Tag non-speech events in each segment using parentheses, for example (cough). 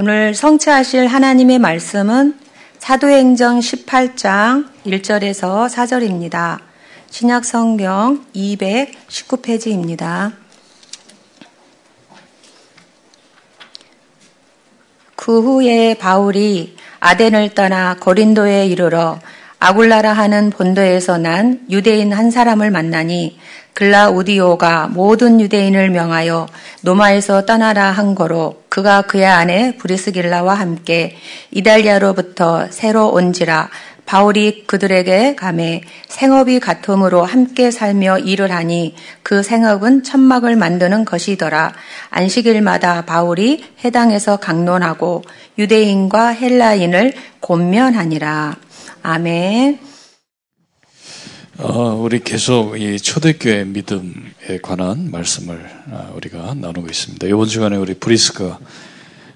오늘 성취하실 하나님의 말씀은 사도행전 18장 1절에서 4절입니다. 신약 성경 219페이지입니다. 그 후에 바울이 아덴을 떠나 고린도에 이르러 아굴라라 하는 본도에서 난 유대인 한 사람을 만나니 글라우디오가 모든 유대인을 명하여 노마에서 떠나라 한 거로 그가 그의 아내 브리스길라와 함께 이달리아로부터 새로 온지라 바울이 그들에게 감해 생업이 같음으로 함께 살며 일을 하니 그 생업은 천막을 만드는 것이더라. 안식일마다 바울이 해당에서 강론하고 유대인과 헬라인을 곤면하니라. 아멘. 어, 우리 계속 이 초대교회 믿음에 관한 말씀을 어, 우리가 나누고 있습니다. 이번 주간에 우리 브리스가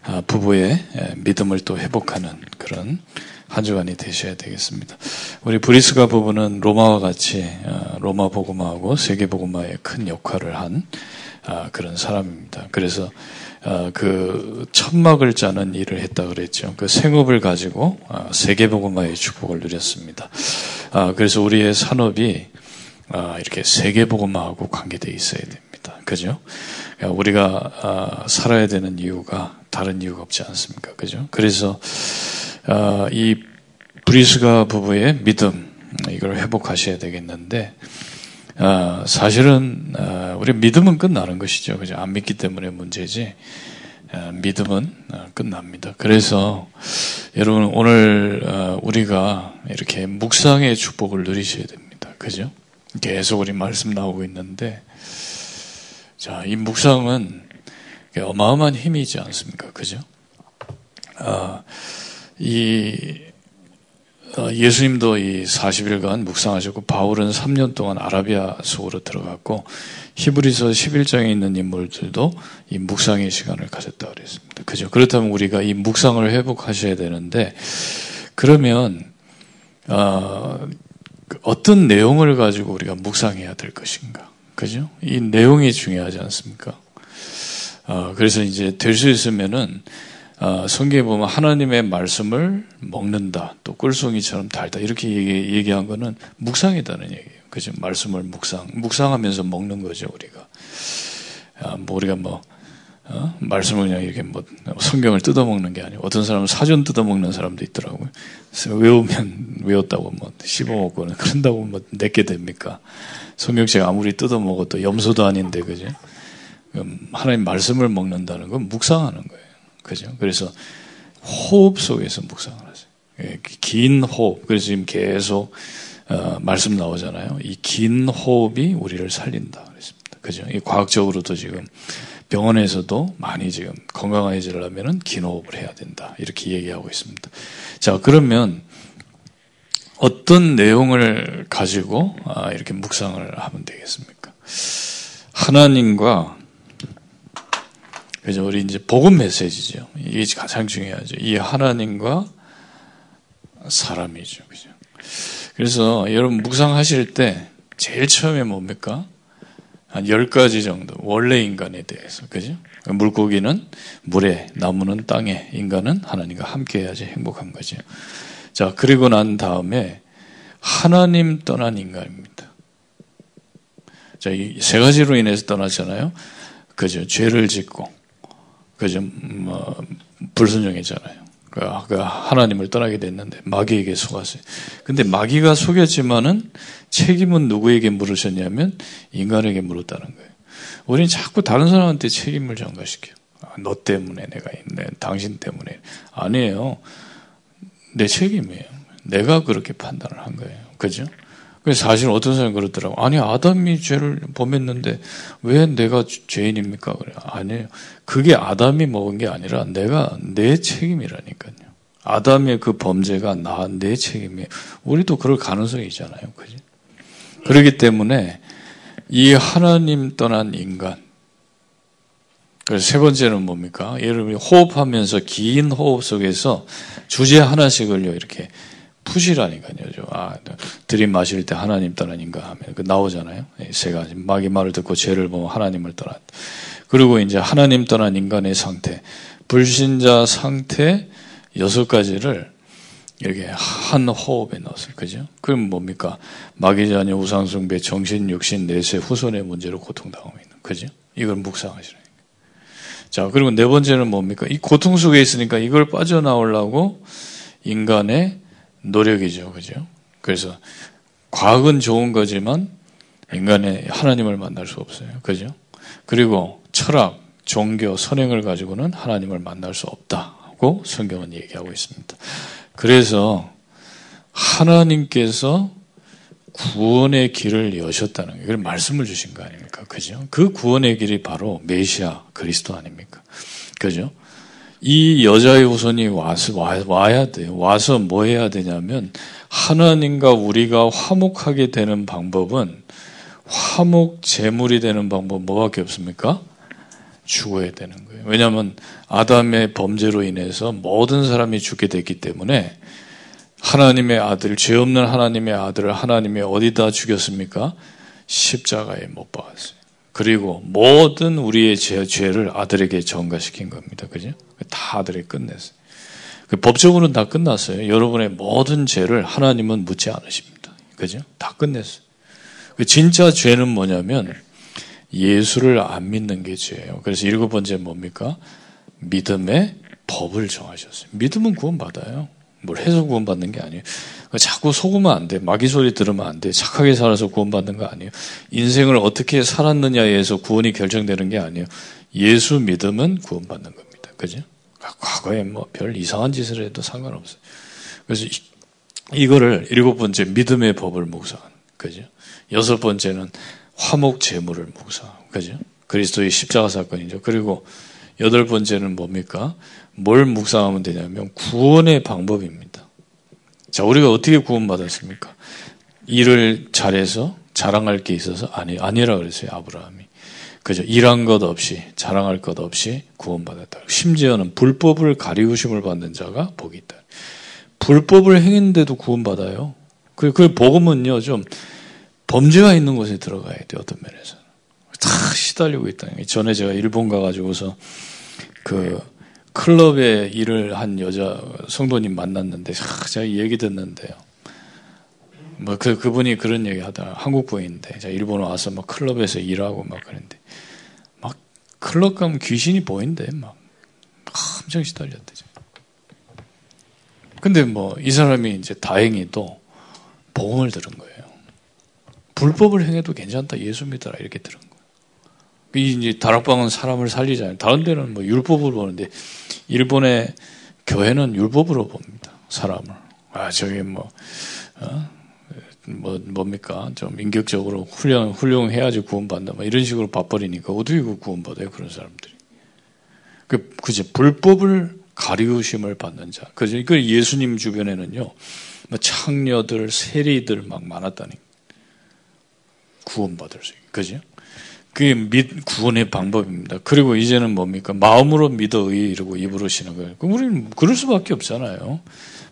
어, 부부의 믿음을 또 회복하는 그런 한 주간이 되셔야 되겠습니다. 우리 브리스가 부부는 로마와 같이 어, 로마 복음화하고 세계 복음화에 큰 역할을 한 그런 사람입니다. 그래서 그 천막을 짜는 일을 했다 그랬죠. 그 생업을 가지고 세계 복음화의 축복을 누렸습니다. 아, 그래서 우리의 산업이 아, 이렇게 세계복음화하고 관계되어 있어야 됩니다. 그죠? 그러니까 우리가 아, 살아야 되는 이유가 다른 이유가 없지 않습니까? 그죠? 그래서 이 브리스가 부부의 믿음 이걸 회복하셔야 되겠는데 사실은 우리 믿음은 끝나는 것이죠. 그죠? 안 믿기 때문에 문제지. 믿음은 끝납니다. 그래서 여러분 오늘 우리가 이렇게 묵상의 축복을 누리셔야 됩니다. 그죠? 계속 우리 말씀 나오고 있는데, 자, 이 묵상은 어마어마한 힘이지 않습니까? 그죠? 아, 이, 어, 예수님도 이 40일간 묵상하셨고, 바울은 3년 동안 아라비아 속으로 들어갔고, 히브리서 11장에 있는 인물들도 이 묵상의 시간을 가졌다 그랬습니다. 그죠? 그렇다면 우리가 이 묵상을 회복하셔야 되는데, 그러면 어, 어떤 내용을 가지고 우리가 묵상해야 될 것인가? 그죠? 이 내용이 중요하지 않습니까? 어, 그래서 이제 될 수 있으면은 어, 성경에 보면 하나님의 말씀을 먹는다, 또 꿀송이처럼 달다 이렇게 얘기, 얘기 한 거는 묵상이다는 얘기예요. 그죠? 말씀을 묵상, 묵상하면서 먹는 거죠 우리가. 아, 뭐 우리가 뭐 어? 말씀을 그냥 이렇게 뭐 성경을 뜯어먹는 게 아니고 어떤 사람은 사전 뜯어먹는 사람도 있더라고요. 외우면 외웠다고 뭐 씹어먹고는 그런다고 뭐 내게 됩니까? 성경책 아무리 뜯어먹어도 염소도 아닌데 그죠? 하나님 말씀을 먹는다는 건 묵상하는 거예요. 그죠? 그래서 호흡 속에서 묵상을 하세요. 예, 긴 호흡. 그래서 지금 계속 어, 말씀 나오잖아요. 이 긴 호흡이 우리를 살린다. 그랬습니다. 그죠? 이 과학적으로도 지금 병원에서도 많이 지금 건강해지려면 긴 호흡을 해야 된다. 이렇게 얘기하고 있습니다. 자, 그러면 어떤 내용을 가지고 아, 이렇게 묵상을 하면 되겠습니까? 하나님과 그죠? 우리 이제 복음 메시지죠. 이게 가장 중요하죠. 이 하나님과 사람이죠. 그죠? 그래서 여러분 묵상하실 때 제일 처음에 뭡니까? 한 10가지 정도, 원래 인간에 대해서, 그죠? 물고기는 물에, 나무는 땅에, 인간은 하나님과 함께 해야지 행복한 거죠. 자, 그리고 난 다음에 하나님 떠난 인간입니다. 자, 이 세 가지로 인해서 떠났잖아요. 그죠? 죄를 짓고, 그죠? 뭐, 불순종했잖아요. 그, 그 하나님을 떠나게 됐는데 마귀에게 속았어요. 근데 마귀가 속였지만은 책임은 누구에게 물으셨냐면 인간에게 물었다는 거예요. 우리는 자꾸 다른 사람한테 책임을 전가시켜요. 아, 너 때문에 내가 있네. 당신 때문에. 아니에요. 내 책임이에요. 내가 그렇게 판단을 한 거예요. 그죠? 사실 어떤 사람이 그러더라고. 아니, 아담이 죄를 범했는데 왜 내가 죄인입니까? 그래. 아니에요. 그게 아담이 먹은 게 아니라 내가 내 책임이라니까요. 아담의 그 범죄가 나, 내 책임이에요. 우리도 그럴 가능성이 있잖아요. 그지? 그렇기 때문에 이 하나님 떠난 인간. 그래서 세 번째는 뭡니까? 여러분이 호흡하면서 긴 호흡 속에서 주제 하나씩을요, 이렇게 푸시라니까요. 아, 들이마실 때 하나님 떠나인가 하면 그 나오잖아요. 세 가지. 마귀 말을 듣고 죄를 보면 하나님을 떠났. 그리고 이제 하나님 떠난 인간의 상태. 불신자 상태 여섯 가지를 이렇게 한 호흡에 넣었어요. 그죠? 그럼 뭡니까? 마귀 자녀, 우상숭배, 정신, 육신, 내세, 후손의 문제로 고통당하고 있는. 그죠? 이걸 묵상하시라. 자, 그리고 네 번째는 뭡니까? 이 고통 속에 있으니까 이걸 빠져나오려고 인간의 노력이죠. 그죠? 그래서 과학은 좋은 거지만 인간의 하나님을 만날 수 없어요. 그죠? 그리고 철학, 종교, 선행을 가지고는 하나님을 만날 수 없다고 성경은 얘기하고 있습니다. 그래서 하나님께서 구원의 길을 여셨다는 거, 이걸 말씀을 주신 거 아닙니까? 그죠? 그 구원의 길이 바로 메시아 그리스도 아닙니까? 그죠? 이 여자의 후손이 와서, 와, 와야 돼요. 와서 뭐 해야 되냐면, 하나님과 우리가 화목하게 되는 방법은, 화목 제물이 되는 방법 뭐밖에 없습니까? 죽어야 되는 거예요. 왜냐하면 아담의 범죄로 인해서 모든 사람이 죽게 됐기 때문에 하나님의 아들, 죄 없는 하나님의 아들을 하나님이 어디다 죽였습니까? 십자가에 못 박았어요. 그리고 모든 우리의 죄, 죄를 아들에게 전가시킨 겁니다. 그죠? 다 아들이 끝냈어요. 그 법적으로는 다 끝났어요. 여러분의 모든 죄를 하나님은 묻지 않으십니다. 그죠? 다 끝냈어요. 그 진짜 죄는 뭐냐면 예수를 안 믿는 게 죄예요. 그래서 일곱 번째 뭡니까? 믿음의 법을 정하셨어요. 믿음은 구원받아요. 뭘 해서 구원받는 게 아니에요. 자꾸 속으면 안 돼. 마귀 소리 들으면 안 돼. 착하게 살아서 구원받는 거 아니에요. 인생을 어떻게 살았느냐에서 구원이 결정되는 게 아니에요. 예수 믿음은 구원받는 겁니다. 그죠? 과거에 뭐 별 이상한 짓을 해도 상관없어요. 그래서 이, 거를 일곱 번째 믿음의 법을 묵상하는 그죠? 여섯 번째는 화목 제물을 묵상하고 그죠? 그리스도의 십자가 사건이죠. 그리고 여덟 번째는 뭡니까? 뭘 묵상하면 되냐면 구원의 방법입니다. 자, 우리가 어떻게 구원받았습니까? 일을 잘해서 자랑할 게 있어서 아니 아니라 그랬어요 아브라함이. 그죠? 일한 것 없이 자랑할 것 없이 구원받았다. 심지어는 불법을 가리우심을 받는 자가 복이 있다. 불법을 행했는데도 구원받아요. 그, 그 복음은요, 좀 범죄가 있는 곳에 들어가야 돼요, 어떤 면에서는. 다 시달리고 있다는 게. 전에 제가 일본 가가지고서 그 클럽에 일을 한 여자 성도님 만났는데, 아, 제가 얘기 듣는데요. 뭐, 그, 그분이 그런 얘기 하더라. 한국 분인데, 제가 일본 와서 막 클럽에서 일하고 막 그랬는데, 막 클럽 가면 귀신이 보인대, 막. 엄청 시달렸대. 근데 뭐, 이 사람이 이제 다행히도 복음을 들은 거예요. 불법을 행해도 괜찮다. 예수 믿어라. 이렇게 들은 거예요. 이 이제 다락방은 사람을 살리잖아요. 다른 데는 뭐 율법으로 보는데 일본의 교회는 율법으로 봅니다. 사람을. 아, 저기 뭐, 어? 뭐, 뭡니까? 좀 인격적으로 훌륭, 훌륭해야지 구원받는다. 뭐 이런 식으로 봐버리니까 어떻게 그 구원받아요? 그런 사람들이. 그, 그지. 불법을 가리우심을 받는 자. 그지. 그 예수님 주변에는요, 뭐 창녀들, 세리들 막 많았다니. 구원받을 수 있는 그죠? 그게 믿, 구원의 방법입니다. 그리고 이제는 뭡니까? 마음으로 믿어 의 이러고 입으로 거예요. 그럼 우리는 그럴 수밖에 없잖아요.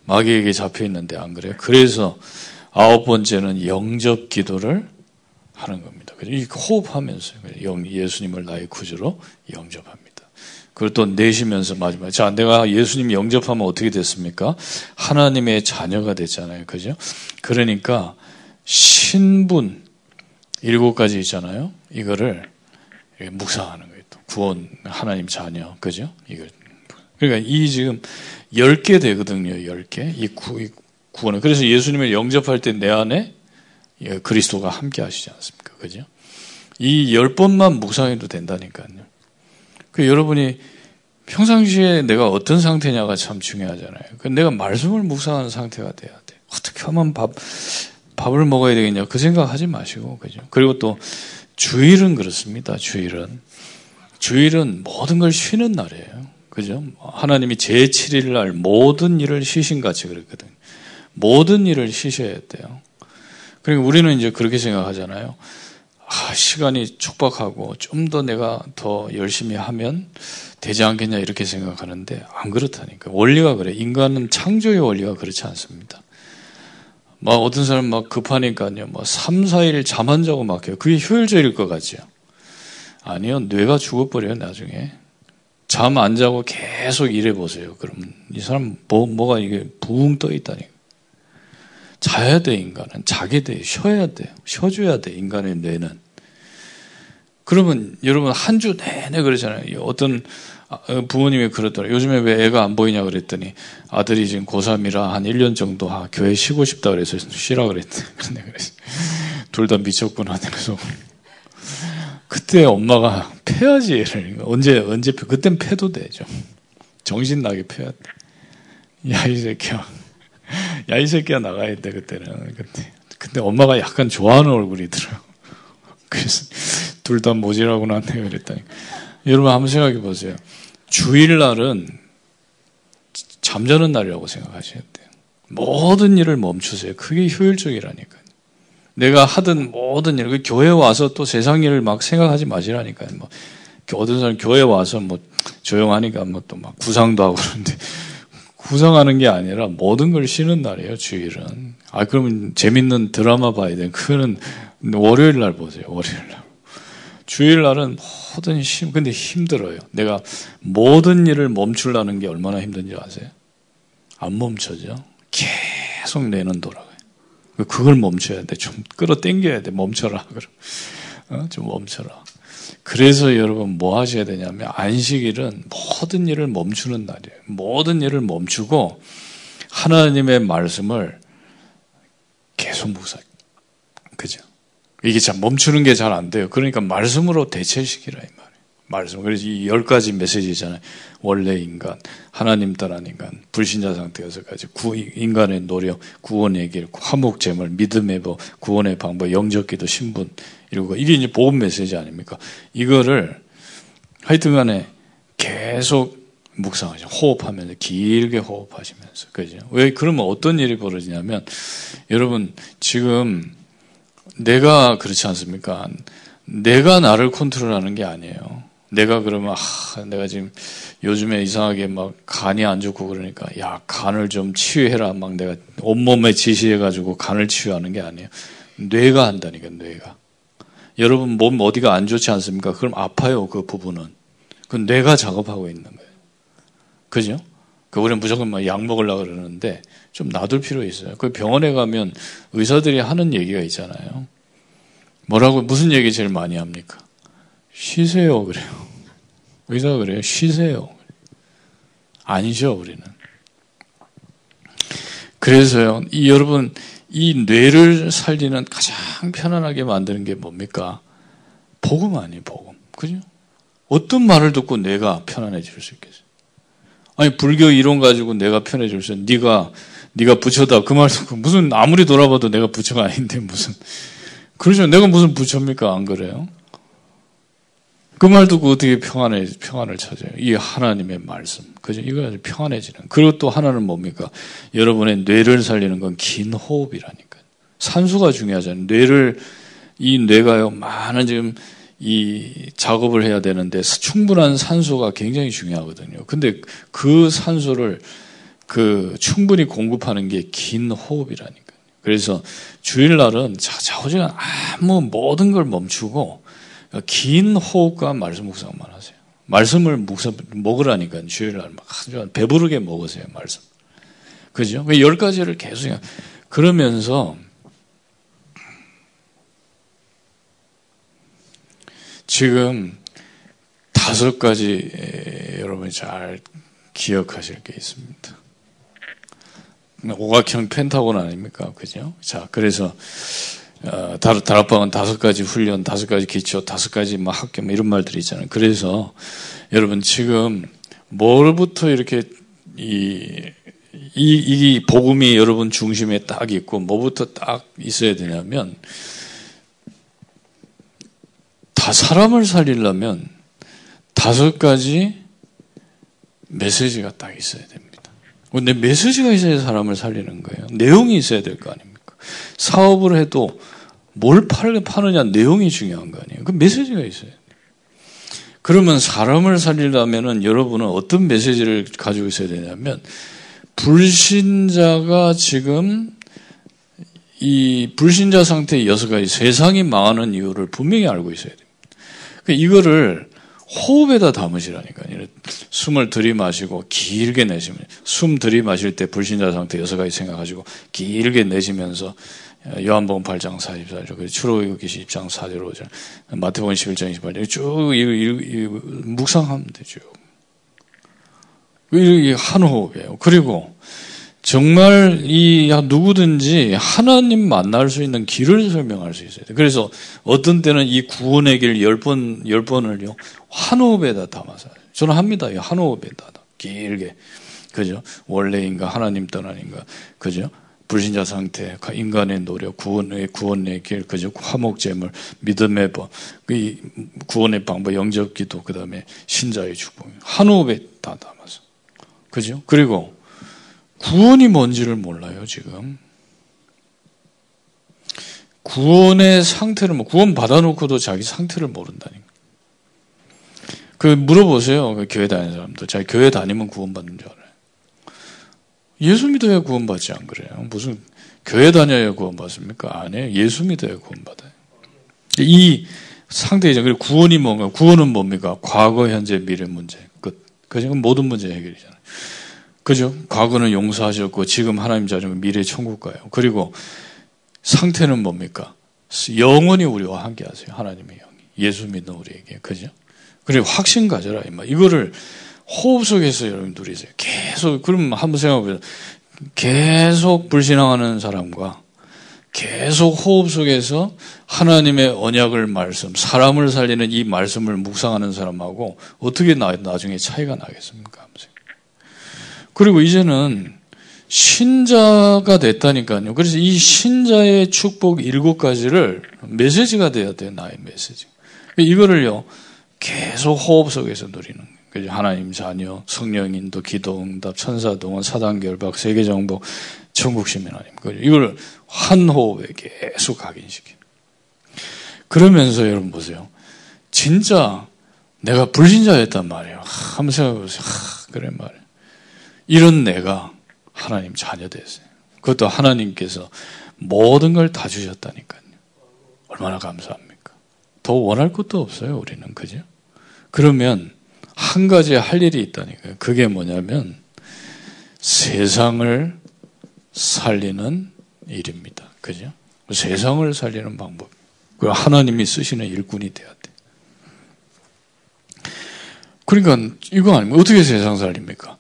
마귀에게 잡혀 있는데 안 그래요? 그래서 아홉 번째는 영접 기도를 하는 겁니다. 이 호흡하면서 예수님을 나의 구주로 영접합니다. 그리고 또 내쉬면서 마지막에 자 내가 예수님 영접하면 어떻게 됐습니까? 하나님의 자녀가 됐잖아요. 그죠? 그러니까 신분 일곱 가지 있잖아요. 이거를 묵상하는 거예요. 또 구원 하나님 자녀 그죠? 이걸 그러니까 이 지금 열개 되거든요. 열 개. 이, 구, 이 구원은 그래서 예수님을 영접할 때 내 안에 그리스도가 함께 하시지 않습니까? 그죠? 이열 번만 묵상해도 된다니까요. 그 여러분이 평상시에 내가 어떤 상태냐가 참 중요하잖아요. 그 내가 말씀을 묵상하는 상태가 돼야 돼. 어떻게 하면 밥 밥을 먹어야 되겠냐 그 생각하지 마시고 그죠. 그리고 또 주일은 그렇습니다. 주일은 주일은 모든 걸 쉬는 날이에요. 그죠? 하나님이 제 7일 날 모든 일을 쉬신 같이 그랬거든. 모든 일을 쉬셔야 돼요. 그리고 우리는 이제 그렇게 생각하잖아요. 아, 시간이 촉박하고 좀 더 내가 더 열심히 하면 되지 않겠냐 이렇게 생각하는데 안 그렇다니까. 원리가 그래. 인간은 창조의 원리가 그렇지 않습니다. 막 어떤 사람 막 급하니까요. 막 3, 4일 잠 안 자고 막 해요. 그게 효율적일 것 같지요. 아니요. 뇌가 죽어버려요, 나중에. 잠 안 자고 계속 일해 보세요. 그러면 이 사람 뭐, 뭐가 이게 붕 떠 있다니. 자야 돼, 인간은. 자게 돼. 쉬어야 돼. 쉬어줘야 돼, 인간의 뇌는. 그러면 여러분 한 주 내내 그러잖아요. 어떤 아, 부모님이 그러더라고요. 요즘에 왜 애가 안 보이냐 그랬더니 아들이 지금 고3이라 한 1년 정도 아, 교회 쉬고 싶다 그래서 쉬라. (laughs) 그런데 그래서 둘 다 미쳤구나. 그래서 그때 엄마가 패야지 얘를. 언제, 언제 패? 그땐 패도 되죠. 정신 나게 패야 돼. 야, 이 새끼야. 야, 이 새끼야 나가야 돼, 그때는. 그때. 근데 엄마가 약간 좋아하는 얼굴이더라고. 그래서 둘 다 모질하고 났네, 그랬더니. 여러분 한번 생각해 보세요. 주일날은 잠자는 날이라고 생각하셔야 돼요. 모든 일을 멈추세요. 그게 효율적이라니까요. 내가 하던 모든 일, 그 교회 와서 또 세상 일을 막 생각하지 마시라니까요. 뭐, 어떤 사람 교회 와서 뭐 조용하니까 뭐 또 막 구상도 하고 그러는데, (laughs) 구상하는 게 아니라 모든 걸 쉬는 날이에요, 주일은. 아, 그러면 재밌는 드라마 봐야 돼. 그거는 월요일 날 보세요, 월요일 날. 주일 날은 모든 힘, 근데 힘들어요. 내가 모든 일을 멈추려는 게 얼마나 힘든지 아세요? 안 멈춰져. 계속 내는 돌아가요. 그걸 멈춰야 돼. 좀 끌어 당겨야 돼. 멈춰라. (laughs) 그럼. 어? 좀 멈춰라. 그래서 여러분 뭐 하셔야 되냐면 안식일은 모든 일을 멈추는 날이에요. 모든 일을 멈추고 하나님의 말씀을 계속 묵사. 그죠? 이게 참 멈추는 게 잘 안 돼요. 그러니까 말씀으로 대체시키라 이 말이에요. 말씀. 그래서 이 열 가지 메시지잖아요. 원래 인간, 하나님 따른 인간, 불신자 상태 여서까지 구, 인간의 노력, 구원의 길, 화목 제물, 믿음의 법, 구원의 방법, 영적기도, 신분 이러고 이게 이제 복음 메시지 아닙니까? 이거를 하여튼간에 계속 묵상하죠. 호흡하면서 길게 호흡하시면서 그죠? 왜 그러면 어떤 일이 벌어지냐면 여러분 지금 내가 그렇지 않습니까? 내가 나를 컨트롤하는 게 아니에요. 내가 그러면 아, 내가 지금 요즘에 이상하게 막 간이 안 좋고 그러니까 야 간을 좀 치유해라 막 내가 온몸에 지시해 가지고 간을 치유하는 게 아니에요. 뇌가 한다니까 뇌가. 여러분 몸 어디가 안 좋지 않습니까? 그럼 아파요 그 부분은. 그 뇌가 작업하고 있는 거예요. 그죠? 그 우리는 무조건 막 약 먹으려고 그러는데 좀 놔둘 필요 있어요. 그 병원에 가면 의사들이 하는 얘기가 있잖아요. 뭐라고 무슨 얘기 제일 많이 합니까? 쉬세요 그래요. 의사가 그래요. 쉬세요. 아니죠 우리는. 그래서요. 이 여러분 이 뇌를 살리는 가장 편안하게 만드는 게 뭡니까? 복음 아니에요, 복음. 그죠? 어떤 말을 듣고 뇌가 편안해질 수 있겠어요? 아니 불교 이론 가지고 내가 편해질 수 있어. 네가 네가 부처다 그말 듣고 무슨 아무리 돌아봐도 내가 부처가 아닌데 무슨 그러죠. 내가 무슨 부처입니까? 안 그래요? 그말 듣고 어떻게 평안해, 평안을 찾아요? 이 하나님의 말씀. 그죠? 이거 아주 평안해지는. 그리고 또 하나는 뭡니까? 여러분의 뇌를 살리는 건 긴 호흡이라니까. 산소가 중요하잖아요. 뇌를, 이 뇌가요, 많은 지금 이 작업을 해야 되는데 충분한 산소가 굉장히 중요하거든요. 근데 그 산소를 그 충분히 공급하는 게 긴 호흡이라니까. 그래서 주일날은 자자오지간 아무 모든 걸 멈추고 긴 호흡과 말씀 묵상만 하세요. 말씀을 묵상 먹으라니까 주일날 막 배부르게 먹으세요 말씀. 그죠? 그열 가지를 계속 그러면서 지금 다섯 가지 여러분이 잘 기억하실 게 있습니다. 오각형 펜타곤 아닙니까? 그죠? 자, 그래서, 어, 다락방은 다섯 가지 훈련, 다섯 가지 기초, 다섯 가지 막 학교, 뭐 이런 말들이 있잖아요. 그래서 여러분 지금 뭘부터 이렇게 이, 이, 이 복음이 여러분 중심에 딱 있고 뭐부터 딱 있어야 되냐면 다 사람을 살리려면 다섯 가지 메시지가 딱 있어야 됩니다. 근데 메시지가 있어야 사람을 살리는 거예요. 내용이 있어야 될 거 아닙니까? 사업을 해도 뭘 파느냐 내용이 중요한 거 아니에요. 그 메시지가 있어요. 그러면 사람을 살리려면 여러분은 어떤 메시지를 가지고 있어야 되냐면 불신자가 지금 이 불신자 상태의 여섯 가지 세상이 망하는 이유를 분명히 알고 있어야 됩니다. 그러니까 이거를 호흡에다 담으시라니까요. 숨을 들이마시고 길게 내쉬면 숨 들이마실 때 불신자 상태 여섯 가지 생각하시고 길게 내쉬면서 요한복음 8장 44절, 출애굽기 10장 4절 5절, 마태복음 11장 28절 쭉 이, 이, 이, 묵상하면 되죠. 이게 한 호흡이에요. 그리고 정말 이 누구든지 하나님 만날 수 있는 길을 설명할 수 있어요. 그래서 어떤 때는 이 구원의 길 열 번, 열 번을요, 한 호흡에다 담아서. 저는 합니다. 한 호흡에다. 길게. 그죠? 원래인가, 하나님 떠나인가. 그죠? 불신자 상태, 인간의 노력, 구원의, 구원의 길, 그죠? 화목제물, 믿음의 법, 그 구원의 방법, 영적 기도, 그 다음에 신자의 축복. 한 호흡에 다 담아서. 그죠? 그리고 구원이 뭔지를 몰라요, 지금. 구원의 상태를, 뭐, 구원 받아놓고도 자기 상태를 모른다니까. 그, 물어보세요. 그 교회 다니는 사람들. 자기 교회 다니면 구원받는 줄 알아요. 예수 믿어야 구원받지 안 그래요. 무슨, 교회 다녀야 구원받습니까? 아니에요. 예수 믿어야 구원받아요. 이 상태이죠. 그리고 구원이 뭔가, 구원은 뭡니까? 과거, 현재, 미래 문제. 끝. 그죠? 모든 문제 해결이잖아요. 그죠? 과거는 용서하셨고 지금 하나님 자녀는 미래 천국 가요. 그리고 상태는 뭡니까? 영원히 우리와 함께 하세요. 하나님의 영이. 예수 믿는 우리에게. 그죠? 그리고 확신 가져라. 이말. 이거를 호흡 속에서 여러분 누리세요. 계속, 그럼 한번 생각해 보세요. 계속 불신앙하는 사람과 계속 호흡 속에서 하나님의 언약을 말씀, 사람을 살리는 이 말씀을 묵상하는 사람하고 어떻게 나, 나중에 차이가 나겠습니까? 그리고 이제는 신자가 됐다니까요. 그래서 이 신자의 축복 일곱 가지를 메시지가 돼야 돼요. 나의 메시지. 이거를요, 계속 호흡 속에서 누리는 거예요. 하나님 자녀, 성령 인도, 기도, 응답, 천사 동원, 사단 결박, 세계 정복, 천국 시민 아님. 이걸 한 호흡에 계속 각인시키는. 그러면서 여러분 보세요. 진짜 내가 불신자였단 말이에요. 한번 생각해 보세요. 그래 말이에요. 이런 내가 하나님 자녀 됐어요. 그것도 하나님께서 모든 걸 다 주셨다니까요. 얼마나 감사합니까? 더 원할 것도 없어요, 우리는. 그죠? 그러면 한 가지 할 일이 있다니까요. 그게 뭐냐면 세상을 살리는 일입니다. 그죠? 세상을 살리는 방법. 그 하나님이 쓰시는 일꾼이 돼야 돼. 그러니까 이거 아니면 어떻게 세상 살립니까?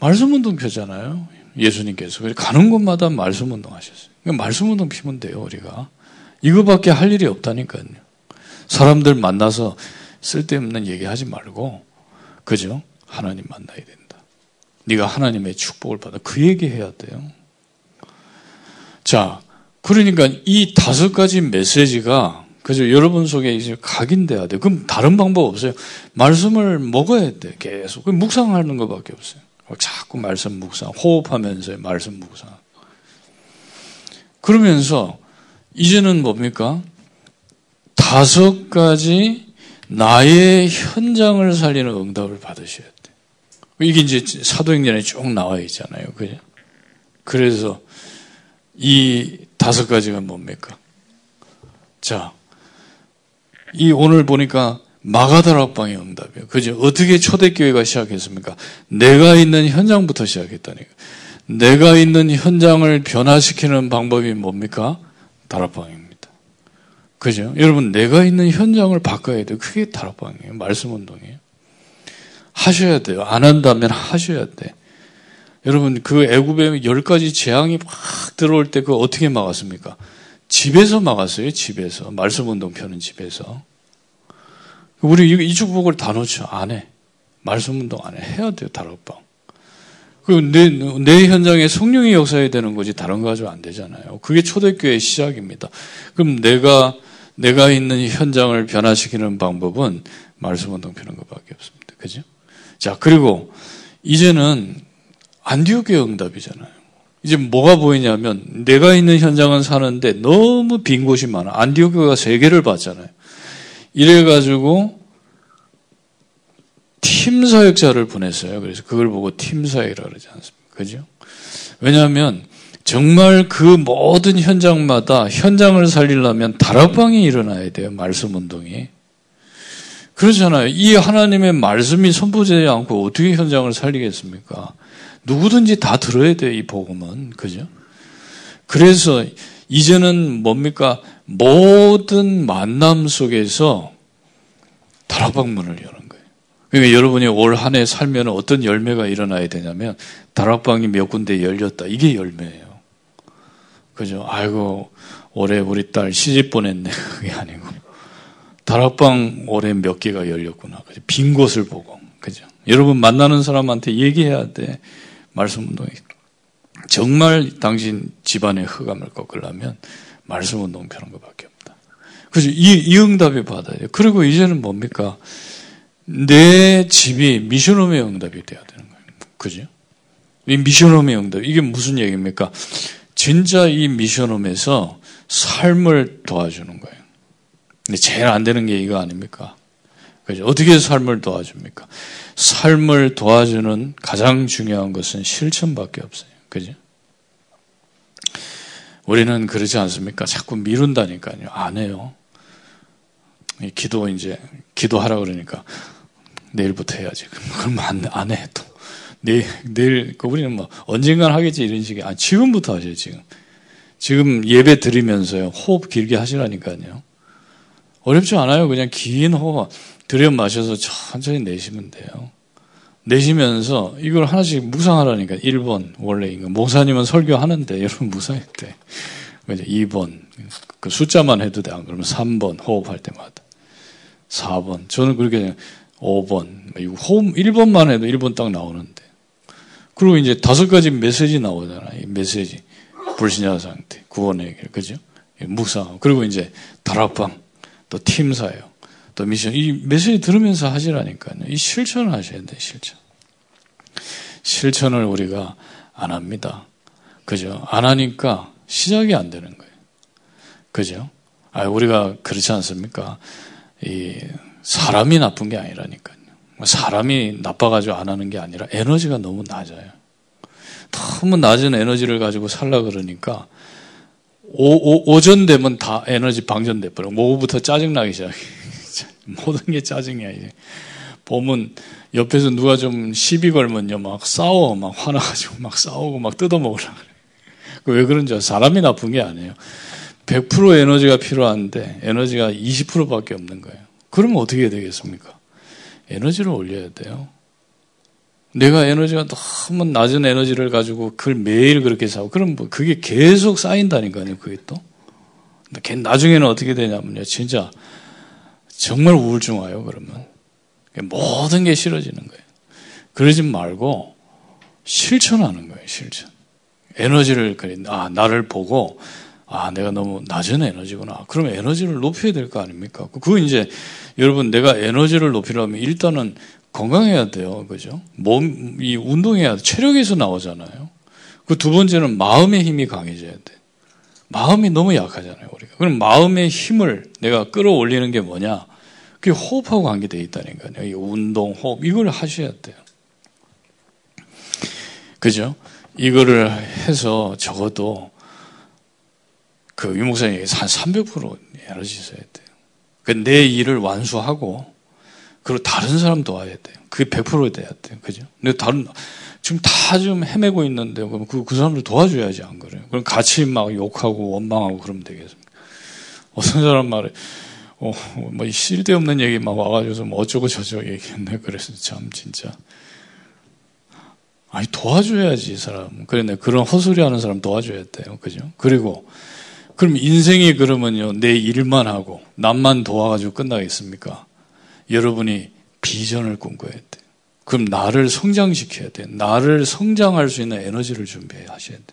말씀 운동 펴잖아요. 예수님께서. 가는 곳마다 말씀 운동 하셨어요. 그러니까 말씀 운동 피면 돼요, 우리가. 이거밖에 할 일이 없다니까요. 사람들 만나서 쓸데없는 얘기 하지 말고, 그죠? 하나님 만나야 된다. 네가 하나님의 축복을 받아. 그 얘기 해야 돼요. 자, 그러니까 이 다섯 가지 메시지가 그죠? 여러분 속에 이제 각인돼야 돼. 그럼 다른 방법 없어요. 말씀을 먹어야 돼. 계속. 묵상하는 것밖에 없어요. 자꾸 말씀 묵상, 호흡하면서 말씀 묵상. 그러면서 이제는 뭡니까? 다섯 가지 나의 현장을 살리는 응답을 받으셔야 돼. 이게 이제 사도행전에 쭉 나와 있잖아요. 그죠? 그래서 이 다섯 가지가 뭡니까? 자, 이 오늘 보니까 마가다 락방의 응답이에요. 그죠? 어떻게 초대교회가 시작했습니까? 내가 있는 현장부터 시작했다니까. 내가 있는 현장을 변화시키는 방법이 뭡니까? 다락방입니다. 그죠? 여러분, 내가 있는 현장을 바꿔야 돼요. 그게 다락방이에요. 말씀 운동이에요. 하셔야 돼요. 안 한다면 하셔야 돼. 여러분, 그 애굽에 열 가지 재앙이 막 들어올 때 그거 어떻게 막았습니까? 집에서 막았어요. 집에서. 말씀 운동 펴는 집에서. 우리 이 축복을 다 놓죠. 안 해. 말씀 운동 안 해. 해야 돼요. 다락방. 내, 내 현장에 성령이 역사해야 되는 거지 다른 거 가지고 안 되잖아요. 그게 초대교회의 시작입니다. 그럼 내가 내가 있는 현장을 변화시키는 방법은 말씀 운동 피는 것밖에 없습니다. 그죠? 자, 그리고 이제는 안디옥의 응답이잖아요. 이제 뭐가 보이냐면 내가 있는 현장은 사는데 너무 빈 곳이 많아. 안디옥교가 세 개를 봤잖아요. 이래가지고 팀 사역자를 보냈어요. 그래서 그걸 보고 팀 사역이라고 그러지 않습니까? 그죠? 왜냐하면 정말 그 모든 현장마다 현장을 살리려면 다락방이 일어나야 돼요. 말씀 운동이. 그렇잖아요. 이 하나님의 말씀이 선포되지 않고 어떻게 현장을 살리겠습니까? 누구든지 다 들어야 돼요, 이 복음은. 그죠? 그래서 이제는 뭡니까? 모든 만남 속에서 다락방문을 여는 거예요. 그러니까 여러분이 올 한 해 살면 어떤 열매가 일어나야 되냐면 다락방이 몇 군데 열렸다. 이게 열매예요. 그죠? 아이고 올해 우리 딸 시집 보냈네. (laughs) 그게 아니고 다락방 올해 몇 개가 열렸구나. 그죠? 빈 곳을 보고. 그죠? 여러분 만나는 사람한테 얘기해야 돼. 말씀 운동이. 정말 당신 집안의 흑암을 꺾으려면 말씀 운동 펴는 것밖에 없다. 그죠? 이, 이 응답이 받아야. 그리고 이제는 뭡니까? 내 집이 미션홈의 응답이 돼야 되는 거예요. 그죠? 이 미션홈의 응답. 이게 무슨 얘기입니까? 진짜 이 미션홈에서 삶을 도와주는 거예요. 근데 제일 안 되는 게 이거 아닙니까? 그죠? 어떻게 삶을 도와줍니까? 삶을 도와주는 가장 중요한 것은 실천밖에 없어요. 그죠? 우리는 그러지 않습니까? 자꾸 미룬다니까요. 안 해요. 기도 이제 기도하라 그러니까 내일부터 해야지. (laughs) 그럼 안, 안 해. 또. 내일, 내일, 그 우리는 뭐 언젠간 하겠지 이런 식의. 아, 지금부터 하세요, 지금. 지금 예배 드리면서요. 호흡 길게 하시라니까요. 어렵지 않아요. 그냥 긴 호흡 들여 마셔서 천천히 내쉬면 돼요. 내쉬면서 이걸 하나씩 묵상하라니까. 1번 원래 이거 목사님은 설교하는데 여러분 묵상할 때 그죠? 2번. 그 숫자만 해도 돼. 안 그러면 3번 호흡할 때마다. 4번. 저는 그렇게 5번. 호흡 1번만 해도 1번 딱 나오는데. 그리고 이제 다섯 가지 메시지 나오잖아요. 이 메시지. 불신자 상태. 구원의 길 그죠? 묵상 그리고 이제 다락방. 또 팀사요 또 미션. 이 메시지 들으면서 하시라니까요. 이 실천을 하셔야 돼, 실천. 실천을 우리가 안 합니다. 그죠? 안 하니까 시작이 안 되는 거예요. 그죠? 아, 우리가 그렇지 않습니까? 이, 사람이 나쁜 게 아니라니까요. 사람이 나빠가지고 안 하는 게 아니라 에너지가 너무 낮아요. 너무 낮은 에너지를 가지고 살라 그러니까 오, 오, 전 되면 다 에너지 방전돼 버려. 오후부터 짜증나기 시작해. (laughs) 모든 게 짜증이야, 이제. 보면 옆에서 누가 좀 시비 걸면요, 막 싸워, 막 화나가지고 막 싸우고 막 뜯어먹으려 그래. 그왜 그런지 사람이 나쁜 게 아니에요. 100% 에너지가 필요한데 에너지가 20%밖에 없는 거예요. 그러면 어떻게 되겠습니까? 에너지를 올려야 돼요. 내가 에너지가 너무 낮은 에너지를 가지고 그걸 매일 그렇게 사고 그럼 뭐 그게 계속 쌓인다니까요. 그게 또. 나중에는 어떻게 되냐면요. 진짜 정말 우울증 와요, 그러면. 모든 게 싫어지는 거예요. 그러지 말고 실천하는 거예요, 실천. 에너지를, 아, 나를 보고, 아, 내가 너무 낮은 에너지구나. 그럼 에너지를 높여야 될 거 아닙니까? 그거 이제, 여러분, 내가 에너지를 높이려면 일단은 건강해야 돼요. 그죠? 몸, 이 운동해야 돼. 체력에서 나오잖아요. 그 두 번째는 마음의 힘이 강해져야 돼. 마음이 너무 약하잖아요, 우리가. 그럼 마음의 힘을 내가 끌어올리는 게 뭐냐? 그게 호흡하고 관계되어 있다니까요. 이 운동, 호흡, 이걸 하셔야 돼요. 그죠? 이거를 해서 적어도 그 유목사님이 한300% 에너지 있어야 돼요. 그 내 일을 완수하고, 그리고 다른 사람 도와야 돼요. 그게 100% 돼야 돼요. 그죠? 근데 다른, 지금 다좀 헤매고 있는데, 그럼 그, 그 사람들 도와줘야지, 안 그래요? 그럼 같이 막 욕하고 원망하고 그러면 되겠습니까? 어떤 사람 말에, 어, 뭐, 쓸데없는 얘기 막 와가지고 뭐 어쩌고 저쩌고 얘기했네. 그래서 참, 진짜. 아니, 도와줘야지, 이 사람. 그런데 그런 헛소리 하는 사람 도와줘야 돼요. 그죠? 그리고, 그럼 인생이 그러면요, 내 일만 하고, 남만 도와가지고 끝나겠습니까? 여러분이 비전을 꿈꿔야 돼. 그럼 나를 성장시켜야 돼. 나를 성장할 수 있는 에너지를 준비해 하셔야 돼.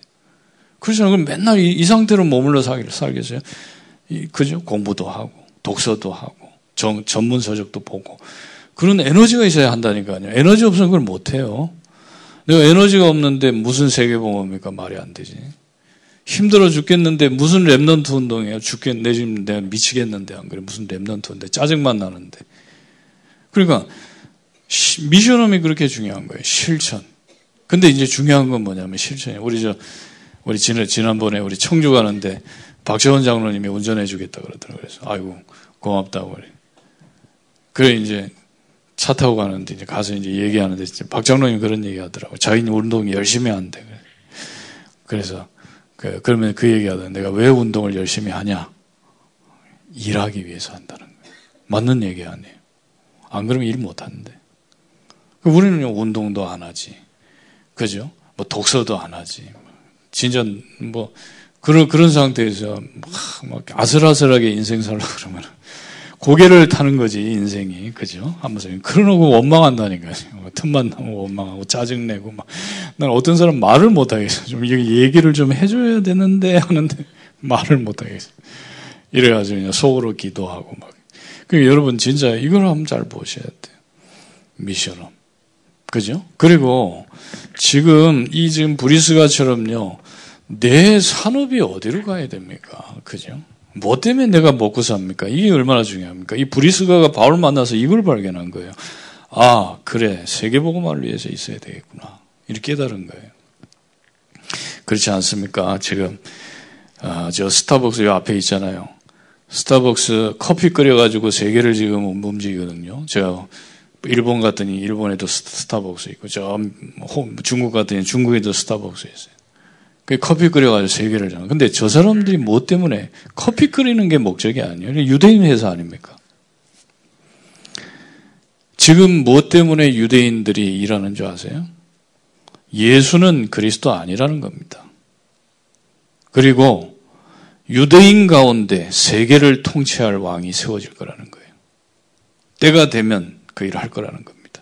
그렇죠. 그럼 맨날 이, 이 상태로 머물러 살, 살겠어요? 이, 그죠? 공부도 하고, 독서도 하고, 정, 전문 서적도 보고. 그런 에너지가 있어야 한다니까요. 에너지 없으면 그걸 못해요. 내가 에너지가 없는데 무슨 세계봉합니까? 말이 안 되지. 힘들어 죽겠는데 무슨 remnant 운동이에요? 죽겠, 내 지금 내가 미치겠는데 안 그래? 무슨 remnant인데 짜증만 나는데. 그러니까 mission home이 그렇게 중요한 거예요. 실천. 근데 이제 중요한 건 뭐냐면 실천이에요. 우리 저, 우리 지난, 지난번에 우리 청주 가는데 박재원 장로님이 운전해 주겠다 그러더라고요. 그래서 아이고, 고맙다고 그래. 그래 이제 차 타고 가는데 이제 가서 이제 얘기하는데 박 장로님 그런 얘기 하더라고. 자기는 운동 열심히 한대. 그래서 그, 그러면 그 얘기하던 내가 왜 운동을 열심히 하냐? 일하기 위해서 한다는 거예요. 맞는 얘기 아니에요. 안 그러면 일 못 하는데. 그 우리는 운동도 안 하지. 그죠? 뭐 독서도 안 하지. 진짜 뭐 그런 그런 상태에서 막 아슬아슬하게 인생 살라 그러면 고개를 타는 거지 인생이 그죠? 한번 그러고 원망한다니까요. 뭐 틈만 나면 원망하고 짜증 내고 막. 난 어떤 사람 말을 못 하겠어. 좀 얘기를 좀 해줘야 되는데 하는데 말을 못 하겠어. 이래가지고 그냥 속으로 기도하고 막. 그 여러분 진짜 이걸 한번 잘 보셔야 돼요. 미션업. 그죠? 그리고 지금 이 지금 브리스가처럼요. 내 산업이 어디로 가야 됩니까? 그죠? 뭐 때문에 내가 먹고 삽니까? 이게 얼마나 중요합니까? 이 브리스가가 바울 만나서 이걸 발견한 거예요. 아, 그래. 세계보고만을 위해서 있어야 되겠구나. 이렇게 깨달은 거예요. 그렇지 않습니까? 지금, 아, 저 스타벅스 요 앞에 있잖아요. 스타벅스 커피 끓여가지고 세계를 지금 움직이거든요. 제가 일본 갔더니 일본에도 스타벅스 있고, 저 중국 갔더니 중국에도 스타벅스 있어요. 그 커피 끓여가지고 세계를 잖아. 근데 저 사람들이 뭐 때문에 커피 끓이는 게 목적이 아니에요. 유대인 회사 아닙니까? 지금 뭐 때문에 유대인들이 일하는 줄 아세요? 예수는 그리스도 아니라는 겁니다. 그리고 유대인 가운데 세계를 통치할 왕이 세워질 거라는 거예요. 때가 되면 그 일을 할 거라는 겁니다.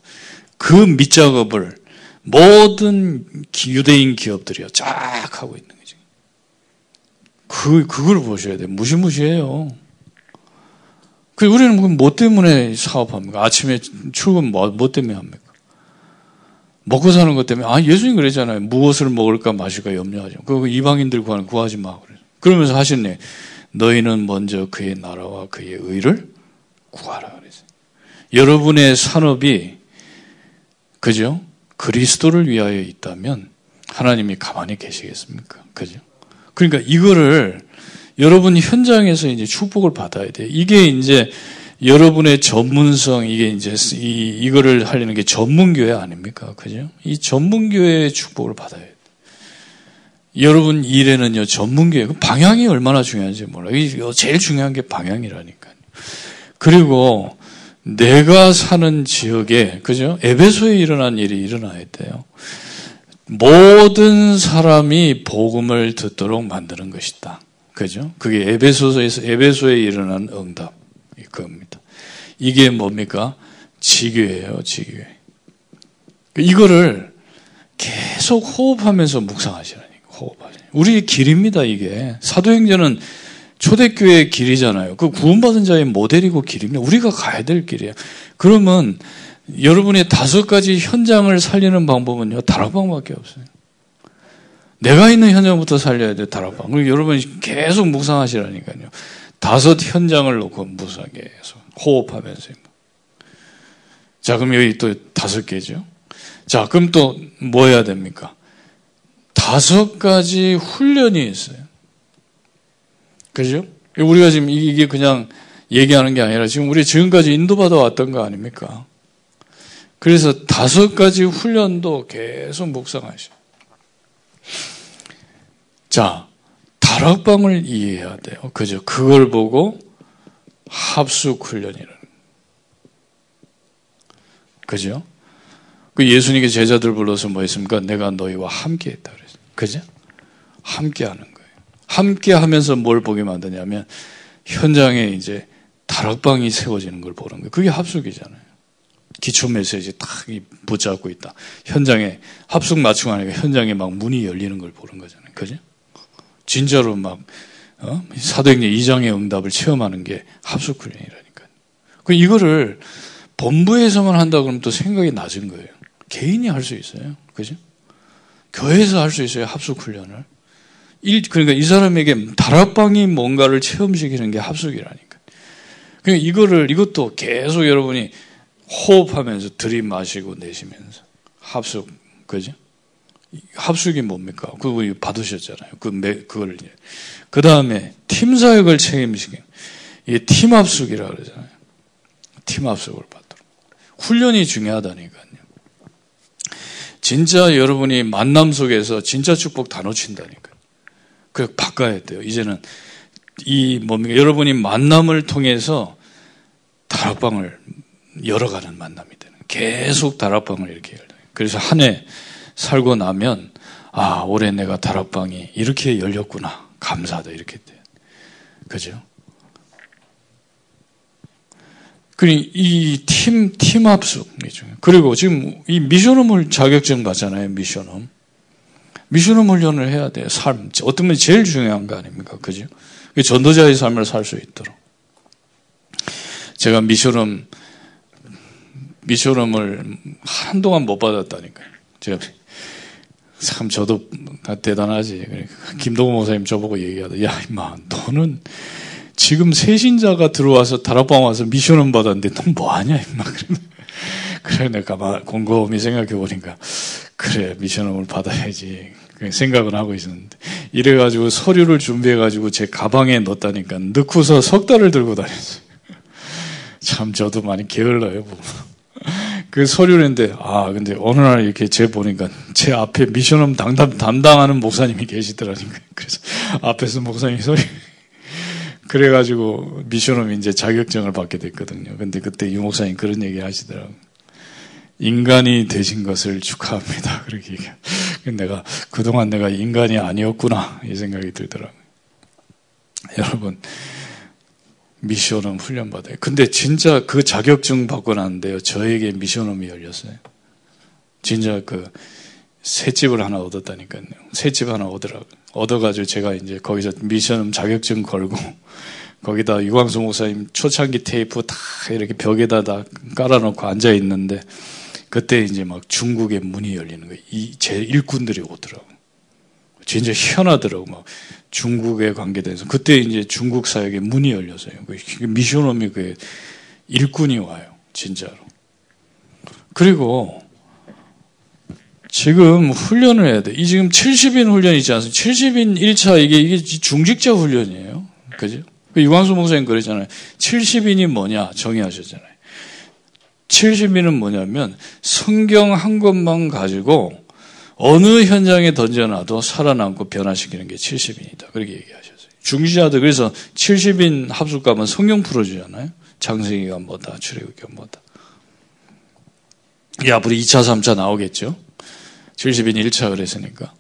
그 밑작업을 모든 유대인 기업들이요 쫙 하고 있는 거죠. 그 그걸 보셔야 돼요. 무시무시해요. 그 우리는 뭐 때문에 사업합니까? 아침에 출근 뭐, 뭐 때문에 합니까? 먹고 사는 것 때문에 아 예수님 그랬잖아요. 무엇을 먹을까 마실까 염려하죠. 그 이방인들 구하는 구하지 마 그래. 그러면서 하셨네. 너희는 먼저 그의 나라와 그의 의를 구하라 그랬어요. 여러분의 산업이 그죠? 그리스도를 위하여 있다면 하나님이 가만히 계시겠습니까? 그죠? 그러니까 이거를 여러분 현장에서 이제 축복을 받아야 돼요. 이게 이제 여러분의 전문성, 이게 이제 이, 이거를 하려는 게 전문교회 아닙니까? 그죠? 이 전문교회의 축복을 받아야 돼요. 여러분 일에는요, 전문교회, 그 방향이 얼마나 중요한지 몰라요. 제일 중요한 게 방향이라니까요. 그리고 내가 사는 지역에, 그죠? 에베소에 일어난 일이 일어나야 돼요. 모든 사람이 복음을 듣도록 만드는 것이다. 그죠? 그게 에베소에서, 에베소에 일어난 응답. 그겁니다. 이게 뭡니까? 지교예요, 지교회. 이거를 계속 호흡하면서 호흡하시 우리의 길입니다, 이게. 사도행전은 초대교회의 길이잖아요. 그 구원받은 자의 모델이고 길입니다. 우리가 가야 될 길이에요. 그러면 여러분의 다섯 가지 현장을 살리는 방법은요, 다락방밖에 없어요. 내가 있는 현장부터 살려야 돼, 다락방. 그리고 여러분이 계속 묵상하시라니까요. 다섯 현장을 놓고 묵상 계속 호흡하면서. 자, 그럼 여기 또 다섯 개죠. 자, 그럼 또 뭐 해야 됩니까? 다섯 가지 훈련이 있어요. 그죠? 우리가 지금 이게 그냥 얘기하는 게 아니라 지금 우리 지금까지 인도받아 왔던 거 아닙니까? 그래서 다섯 가지 훈련도 계속 묵상하셔. 자, 다락방을 이해해야 돼요. 그죠? 그걸 보고 합숙 훈련이라는. 그죠? 그 예수님께 제자들 불러서 뭐 했습니까? 내가 너희와 함께 했다 그죠? 함께 하는 거예요. 함께 하면서 뭘 보게 만드냐면 현장에 이제 다락방이 세워지는 걸 보는 거예요. 그게 합숙이잖아요. 기초 메시지 딱 붙잡고 있다. 현장에 합숙 맞추고 하니까 현장에 막 문이 열리는 걸 보는 거잖아요. 그죠? 진짜로 막 어? 사도행전 2장의 응답을 체험하는 게 합숙 훈련이라니까요. 그 이거를 본부에서만 한다 그러면 또 생각이 낮은 거예요. 개인이 할 수 있어요. 그죠? 교회에서 할 수 있어요. 합숙 훈련을. 그러니까 이 사람에게 다락방이 뭔가를 체험시키는 게 합숙이라니까. 그러니까 이거를, 이것도 계속 여러분이 호흡하면서 들이마시고 내쉬면서 합숙, 그죠? 합숙이 뭡니까? 그거 받으셨잖아요. 그, 매, 그걸, 그 다음에 팀 사역을 책임지긴. 이게 팀 합숙이라 그러잖아요. 팀 합숙을 받도록. 훈련이 중요하다니까요. 진짜 여러분이 만남 속에서 진짜 축복 다 놓친다니까요. 그 바꿔야 돼요. 이제는 이 뭡니까? 여러분이 만남을 통해서 다락방을 열어가는 만남이 되는. 계속 다락방을 이렇게 열다. 그래서 한 해 살고 나면 아 올해 내가 다락방이 이렇게 열렸구나 감사하다 이렇게 돼. 그죠? 그이팀 팀 합숙이죠. 그리고 지금 이 미션홈을 자격증 받잖아요. 미션홈. 미션홈 훈련을 해야 돼요. 삶. 어떤 면 제일 중요한 거 아닙니까? 그죠? 전도자의 삶을 살 수 있도록. 제가 미션홈 미션홈을 한동안 못 받았다니까요. 제가 참 저도 대단하지. 김동호 목사님 저보고 얘기하다. 야, 임마, 너는 지금 새신자가 들어와서 다락방 와서 미션은 받았는데 넌 뭐하냐 임마. (laughs) 그래 내가 막 곰곰이 생각해 보니까 그래 미션을 받아야지. 생각은 하고 있었는데. 이래 가지고 서류를 준비해 가지고 제 가방에 넣었다니까 넣고서 석 달을 들고 다녔어요. (laughs) 참 저도 많이 게을러요 (laughs) 그 서류를 했는데 아 근데 어느 날 이렇게 제 보니까 제 앞에 미션을 담당, 담당하는 목사님이 계시더라니까. 그래서 앞에서 목사님이 소리 그래가지고 미션홈 이제 자격증을 받게 됐거든요. 근데 그때 유 목사님 그런 얘기 하시더라고요. 인간이 되신 것을 축하합니다. (laughs) 그렇게 얘기. 내가 그동안 내가 인간이 아니었구나 이 생각이 들더라고요. 여러분 미션홈 훈련 받아요. 근데 진짜 그 자격증 받고 났는데요. 저에게 미션홈이 열렸어요. 진짜 그 새집을 하나 얻었다니까요. 새집 하나 얻으라고. 얻어가지고 제가 이제 거기서 미션 자격증 걸고 (laughs) 거기다 유광수 목사님 초창기 테이프 다 이렇게 벽에다 다 깔아놓고 앉아 있는데 그때 이제 막 중국의 문이 열리는 거예요. 이 제 일꾼들이 오더라고. 진짜 희한하더라고. 막 중국에 관계돼서 그때 이제 중국 사역에 문이 열렸어요. 그 미션홈이 그 일꾼이 와요. 진짜로. 그리고 지금 훈련을 해야 돼. 이 지금 70인 훈련 있지 않습니까? 70인 1차 이게 이게 중직자 훈련이에요. 그죠? 그 유광수 목사님 그러잖아요. 70인이 뭐냐 정의하셨잖아요. 70인은 뭐냐면 성경 한 권만 가지고 어느 현장에 던져놔도 살아남고 변화시키는 게 70인이다. 그렇게 얘기하셨어요. 중지자들 그래서 70인 합숙 가면 성경 풀어주잖아요. 장생이가 뭐다, 출애굽기가 뭐다. 이 앞으로 2차, 3차 나오겠죠. 70인 1차 그랬으니까.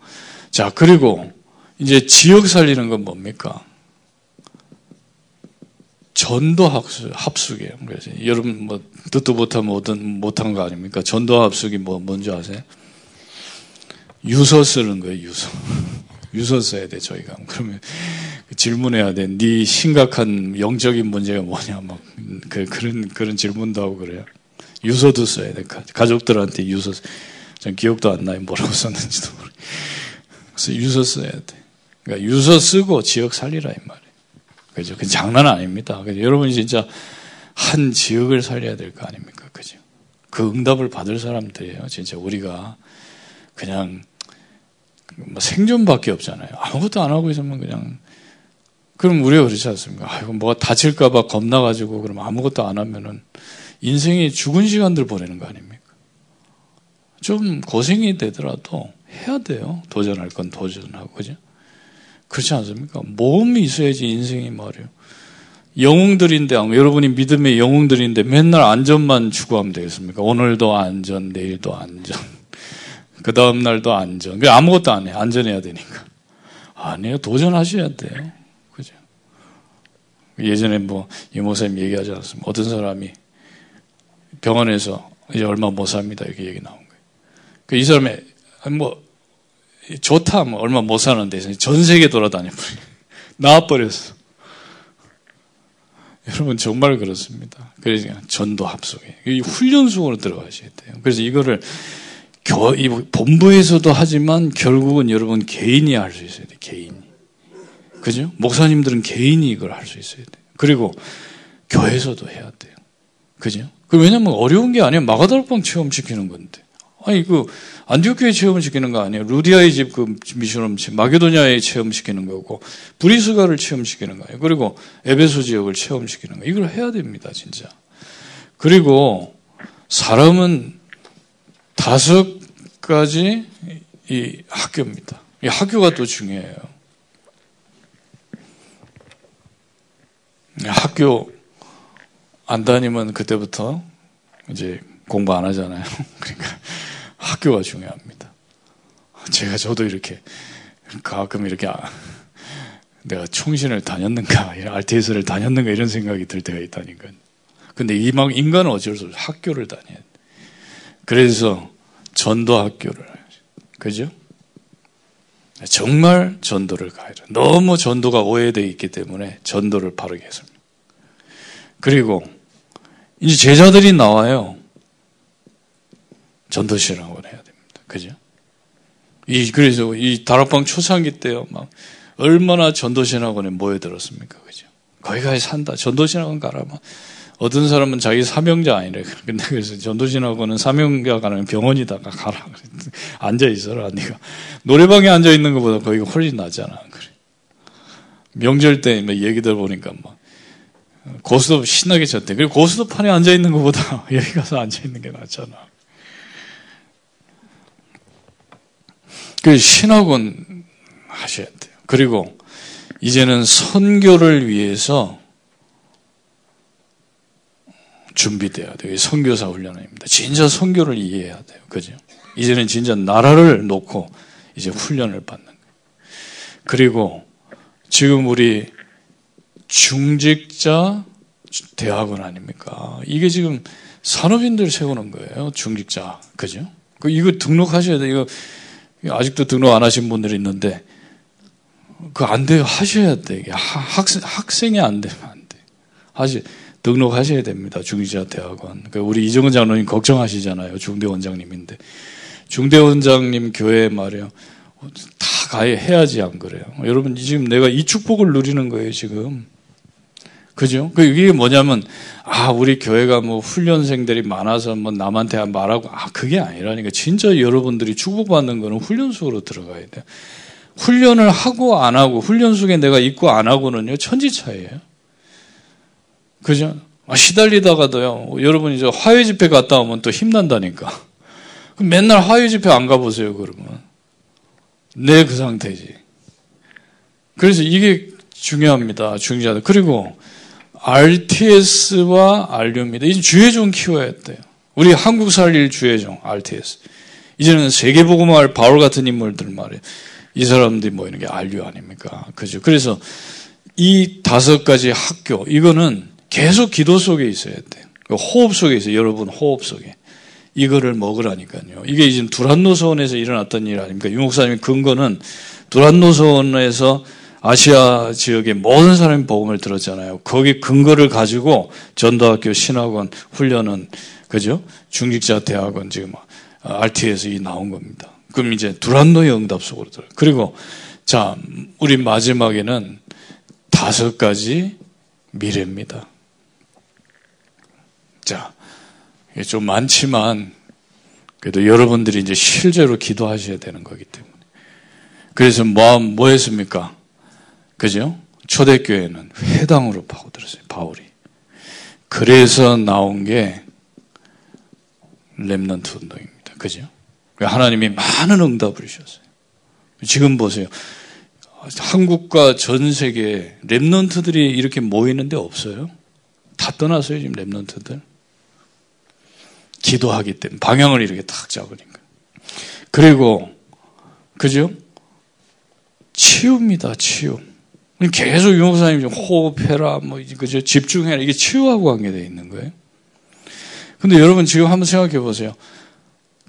자, 그리고 이제 지역 살리는 건 뭡니까? 전도 합숙, 합숙이에요. 그래서 여러분 뭐 듣도 못하면 어떤 못한 거 아닙니까? 전도 합숙이 뭐 뭔지 아세요? 유서 쓰는 거예요, 유서. (laughs) 유서 써야 돼, 저희가. 그러면 질문해야 돼. 네 심각한 영적인 문제가 뭐냐, 막, 그, 그런, 그런 질문도 하고 그래요. 유서도 써야 돼. 가족들한테 유서. 전 기억도 안 나요. 뭐라고 썼는지도 모르 그래서 유서 써야 돼. 그러니까 유서 쓰고 지역 살리라 이 말이에요. 그죠? 그 장난 아닙니다. 그죠? 여러분이 진짜 한 지역을 살려야 될 거 아닙니까? 그죠? 그 응답을 받을 사람들이에요. 진짜 우리가 그냥 뭐 생존밖에 없잖아요. 아무것도 안 하고 있으면 그냥 그럼 우리가 그렇지 않습니까? 아이고 뭐가 다칠까봐 겁나가지고 그럼 아무것도 안 하면은 인생이 죽은 시간들 보내는 거 아닙니까? 좀 고생이 되더라도 해야 돼요. 도전할 건 도전하고, 그죠? 그렇지 않습니까? 모험이 있어야지 인생이 말이에요. 영웅들인데, 여러분이 믿음의 영웅들인데 맨날 안전만 추구하면 되겠습니까? 오늘도 안전, 내일도 안전, (laughs) 그 다음날도 안전. 아무것도 안 해. 안전해야 되니까. 아니에요. 도전하셔야 돼요. 그죠? 예전에 뭐, 이모사님 얘기하지 않았습니까? 어떤 사람이 병원에서 이제 얼마 못 삽니다. 이렇게 얘기 나온 그 이 사람이 뭐 좋다 뭐 얼마 못 사는데 전 세계 돌아다녀 버려 나와 버렸어. 여러분 정말 그렇습니다. 그래서 전도 합숙에 이 훈련속으로 들어가셔야 돼요. 그래서 이거를 교, 이 본부에서도 하지만 결국은 여러분 개인이 할 수 있어야 돼. 개인이. 그죠? 목사님들은 개인이 이걸 할 수 있어야 돼. 그리고 교회에서도 해야 돼요. 그죠? 그 왜냐면 어려운 게 아니야. 마가다락방 체험시키는 건데. 아니 그 안디옥교회 체험시키는 거 아니에요. 루디아의 집 그 미션홈 마게도냐에 체험시키는 거고 브리스가를 체험시키는 거예요. 그리고 에베소 지역을 체험시키는 거 이걸 해야 됩니다, 진짜. 그리고 사람은 다섯 가지 이 학교입니다. 이 학교가 또 중요해요. 학교 안 다니면 그때부터 이제 공부 안 하잖아요. (laughs) 그러니까 학교가 중요합니다. 제가 저도 이렇게 가끔 이렇게 아, 내가 총신을 다녔는가, RTS를 다녔는가 이런 생각이 들 때가 있다니까. 근데 이막 인간은 어쩔 수 없어 학교를 다녀야 돼. 그래서 전도 학교를 그죠? 정말 전도를 가야 돼. 너무 전도가 오해되어 있기 때문에 전도를 바르게 했습니다. 그리고 이제 제자들이 나와요. 전도신학원 해야 됩니다. 그죠? 이, 그래서 이 다락방 초창기 때요, 막, 얼마나 전도신학원에 모여들었습니까? 그죠? 거기 가서 산다. 전도신학원 가라. 막. 어떤 사람은 자기 사명자 아니래. (laughs) 근데 그래서 전도신학원은 사명자가 아니라 병원이다가 가라. (laughs) 앉아 있어라, 네가. 노래방에 앉아 있는 것보다 거기가 훨씬 낫잖아. 그래. 명절 때 얘기 들어보니까 막, 고스톱 신나게 쳤대. 그리고 고스톱판에 앉아 있는 것보다 (laughs) 여기 가서 앉아 있는 게 낫잖아. 그 신학원 하셔야 돼요. 그리고 이제는 선교를 위해서 준비돼야 돼요. 선교사 훈련입니다. 진짜 선교를 이해해야 돼요. 그죠? 이제는 진짜 나라를 놓고 이제 훈련을 받는 거예요. 그리고 지금 우리 중직자 대학원 아닙니까? 이게 지금 산업인들 세우는 거예요. 중직자. 그죠? 그 이거 등록하셔야 돼요. 이거 아직도 등록 안 하신 분들이 있는데 그 안 돼요. 하셔야 돼. 학생 학생이 안 되면 안 돼. 하시 등록하셔야 됩니다. 중직자 대학원. 그 우리 이정은 장로님 걱정하시잖아요. 중대 원장님인데 중대 원장님 교회 말이에요. 다 가야 해야지 안 그래요. 여러분 지금 내가 이 축복을 누리는 거예요. 지금. 그죠? 그 이게 뭐냐면 아 우리 교회가 뭐 훈련생들이 많아서 뭐 남한테 말하고 아 그게 아니라니까 진짜 여러분들이 축복받는 거는 훈련 속으로 들어가야 돼요. 훈련을 하고 안 하고 훈련 속에 내가 있고 안 하고는요 천지 차이예요. 그죠? 아, 시달리다가도요 여러분 이제 화요 집회 갔다 오면 또 힘난다니까. 맨날 화요 집회 안 가보세요 그러면 내그 상태지. 그래서 이게 중요합니다 중요하다. 그리고 RTS와 RU입니다. 이제 주의종 키워야 돼요. 우리 한국 살릴 주의종 RTS. 이제는 세계보고말 바울 같은 인물들 말이에요. 이 사람들이 모이는 게 RU 아닙니까? 그죠? 그래서 이 다섯 가지 학교, 이거는 계속 기도 속에 있어야 돼요. 그 호흡 속에 있어요. 여러분 호흡 속에. 이거를 먹으라니까요. 이게 지금 두란노 소원에서 일어났던 일 아닙니까? 유목사님의 근거는 두란노 소원에서 아시아 지역의 모든 사람이 복음을 들었잖아요. 거기 근거를 가지고 전도학교 신학원 훈련은 그죠? 중직자 대학원 지금 RT에서 이 나온 겁니다. 그럼 이제 두란노의 응답 속으로 들어요. 그리고 자, 우리 마지막에는 다섯 가지 미래입니다. 자, 좀 많지만 그래도 여러분들이 이제 실제로 기도하셔야 되는 거기 때문에. 그래서 뭐, 뭐 했습니까? 그죠? 초대교회는 회당으로 파고들었어요, 바울이. 그래서 나온 게 렘넌트 운동입니다. 그죠? 하나님이 많은 응답을 주셨어요. 지금 보세요. 한국과 전 세계 렘넌트들이 이렇게 모이는데 없어요. 다 떠났어요, 지금 렘넌트들. 기도하기 때문에 방향을 이렇게 탁 잡으니까. 그리고 그죠? 치유입니다, 치유. 계속 유목사님 좀 호흡해라, 뭐, 그죠? 집중해라. 이게 치유하고 관계되어 있는 거예요. 근데 여러분 지금 한번 생각해 보세요.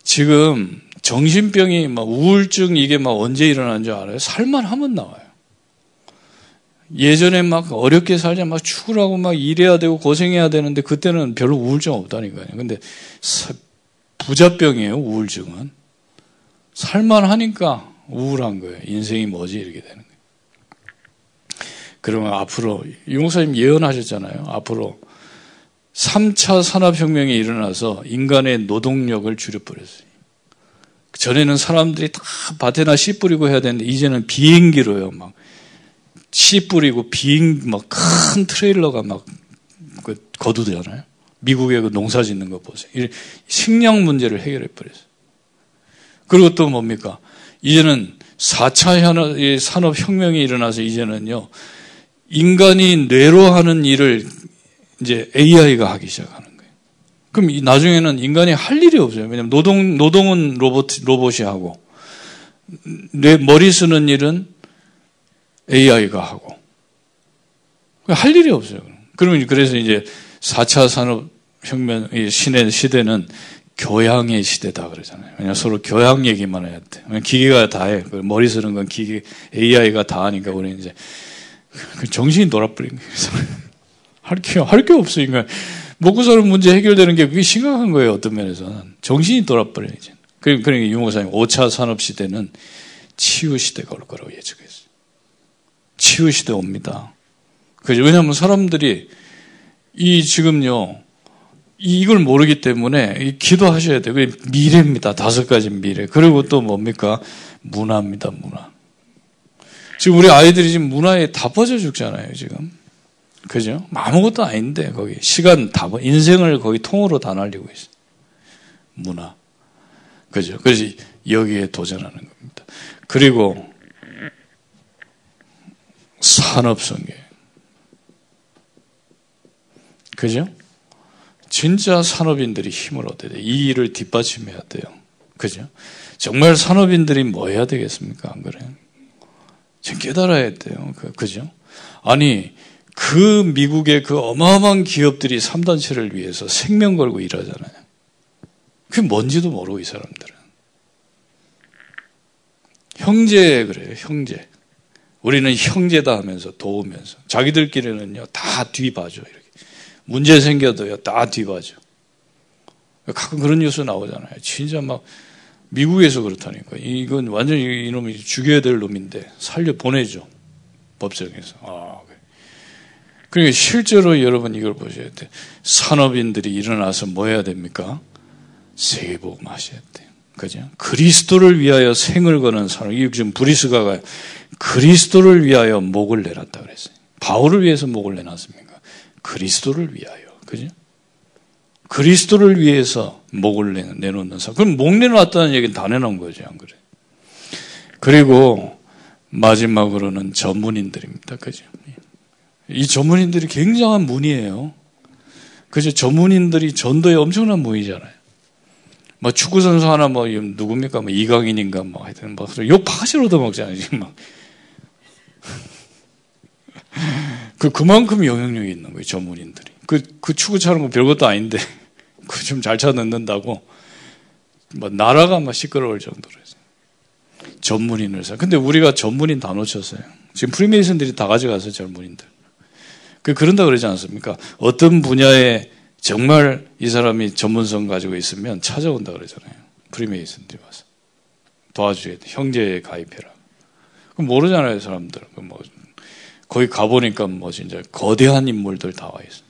지금 정신병이 막 우울증 이게 막 언제 일어나는 줄 알아요? 살만 하면 나와요. 예전에 막 어렵게 살자 막 죽으라고 막 일해야 되고 고생해야 되는데 그때는 별로 우울증 없다니까요. 근데 부자병이에요, 우울증은. 살만 하니까 우울한 거예요. 인생이 뭐지? 이렇게 되는 거예요. 그러면 앞으로 유목사님 예언하셨잖아요. 앞으로 3차 산업혁명이 일어나서 인간의 노동력을 줄여버렸어요. 전에는 사람들이 다 밭에나 씨 뿌리고 해야 되는데 이제는 비행기로요. 막 씨 뿌리고 비행 막 큰 트레일러가 막그 거두잖아요. 미국의 그 농사 짓는 거 보세요. 식량 문제를 해결해 버렸어요. 그리고 또 뭡니까? 이제는 4차 산업 혁명이 일어나서 이제는요, 인간이 뇌로 하는 일을 이제 AI가 하기 시작하는 거예요. 그럼 나중에는 인간이 할 일이 없어요. 왜냐면 노동, 노동은 로봇, 로봇이 하고, 뇌, 머리 쓰는 일은 AI가 하고. 할 일이 없어요. 그러면 그래서 이제 4차 산업혁명, 시대, 시대는 교양의 시대다 그러잖아요. 왜냐 서로 교양 얘기만 해야 돼. 기계가 다 해. 머리 쓰는 건 기계, AI가 다 하니까 우리 이제 그 정신이 놀아버린 거예요. 할게, 할게 없어, 인간. 먹고 사는 문제 해결되는 게 그게 심각한 거예요, 어떤 면에서는. 정신이 돌아버려요, 이제. 그러니까 유목사님, 5차 산업시대는 치유시대가 올 거라고 예측했어요. 치유시대 옵니다. 그죠? 왜냐하면 사람들이 이 지금요, 이걸 모르기 때문에 기도하셔야 돼요. 미래입니다. 다섯 가지 미래. 그리고 또 뭡니까? 문화입니다, 문화. 지금 우리 아이들이 지금 문화에 다 빠져 죽잖아요, 지금. 그죠? 아무것도 아닌데, 거기. 시간 다, 인생을 거기 통으로 다 날리고 있어요. 문화. 그죠? 그래서 여기에 도전하는 겁니다. 그리고 산업성계. 그죠? 진짜 산업인들이 힘을 얻어야 돼요. 이 일을 뒷받침해야 돼요. 그죠? 정말 산업인들이 뭐 해야 되겠습니까? 안 그래요? 지금 깨달아야 돼요. 그, 그죠? 아니, 그 미국의 그 어마어마한 기업들이 3단체를 위해서 생명 걸고 일하잖아요. 그게 뭔지도 모르고 이 사람들은. 형제 그래요, 형제. 우리는 형제다 하면서 도우면서. 자기들끼리는요, 다 뒤봐줘, 이렇게. 문제 생겨도요, 다 뒤봐줘. 가끔 그런 뉴스 나오잖아요. 진짜 막, 미국에서 그렇다니까. 이건 완전히 이놈이 죽여야 될 놈인데, 살려 보내죠. 법정에서. 아, 그러니까 실제로 여러분 이걸 보셔야 돼요. 산업인들이 일어나서 뭐 해야 됩니까? 세계복음 하셔야 돼요. 그죠? 그리스도를 위하여 생을 거는 사람. 이게 지금 브리스가가 그리스도를 위하여 목을 내놨다 그랬어요. 바울을 위해서 목을 내놨습니까? 그리스도를 위하여. 그죠? 그리스도를 위해서 목을 내놓는 사람. 그럼 목 내놓았다는 얘기는 다 내놓은 거죠. 안 그래? 그리고 마지막으로는 전문인들입니다. 그죠? 이 전문인들이 굉장한 문이에요. 그죠? 전문인들이 전도에 엄청난 문이잖아요. 뭐 축구선수 하나 뭐 누굽니까? 뭐 이강인인가 뭐 하여튼 뭐욕 파시로 얻어먹잖아요. 지금 막. (laughs) 그 그만큼 영향력이 있는 거예요. 전문인들이. 그, 그 축구 차는 거 별것도 아닌데 그 좀잘차 넣는다고 뭐 나라가 막 시끄러울 정도로 전문인을 사. 근데 우리가 전문인 다 놓쳤어요. 지금 프리메이슨들이 다 가져가서 전문인들. 그 그런다 그러지 않습니까? 어떤 분야에 정말 이 사람이 전문성 가지고 있으면 찾아온다 그러잖아요. 프리메이슨들이 와서 돼. 형제에 가입해라. 그 모르잖아요, 사람들. 뭐 거기 가보니까 뭐 진짜 거대한 인물들 다 와 있어.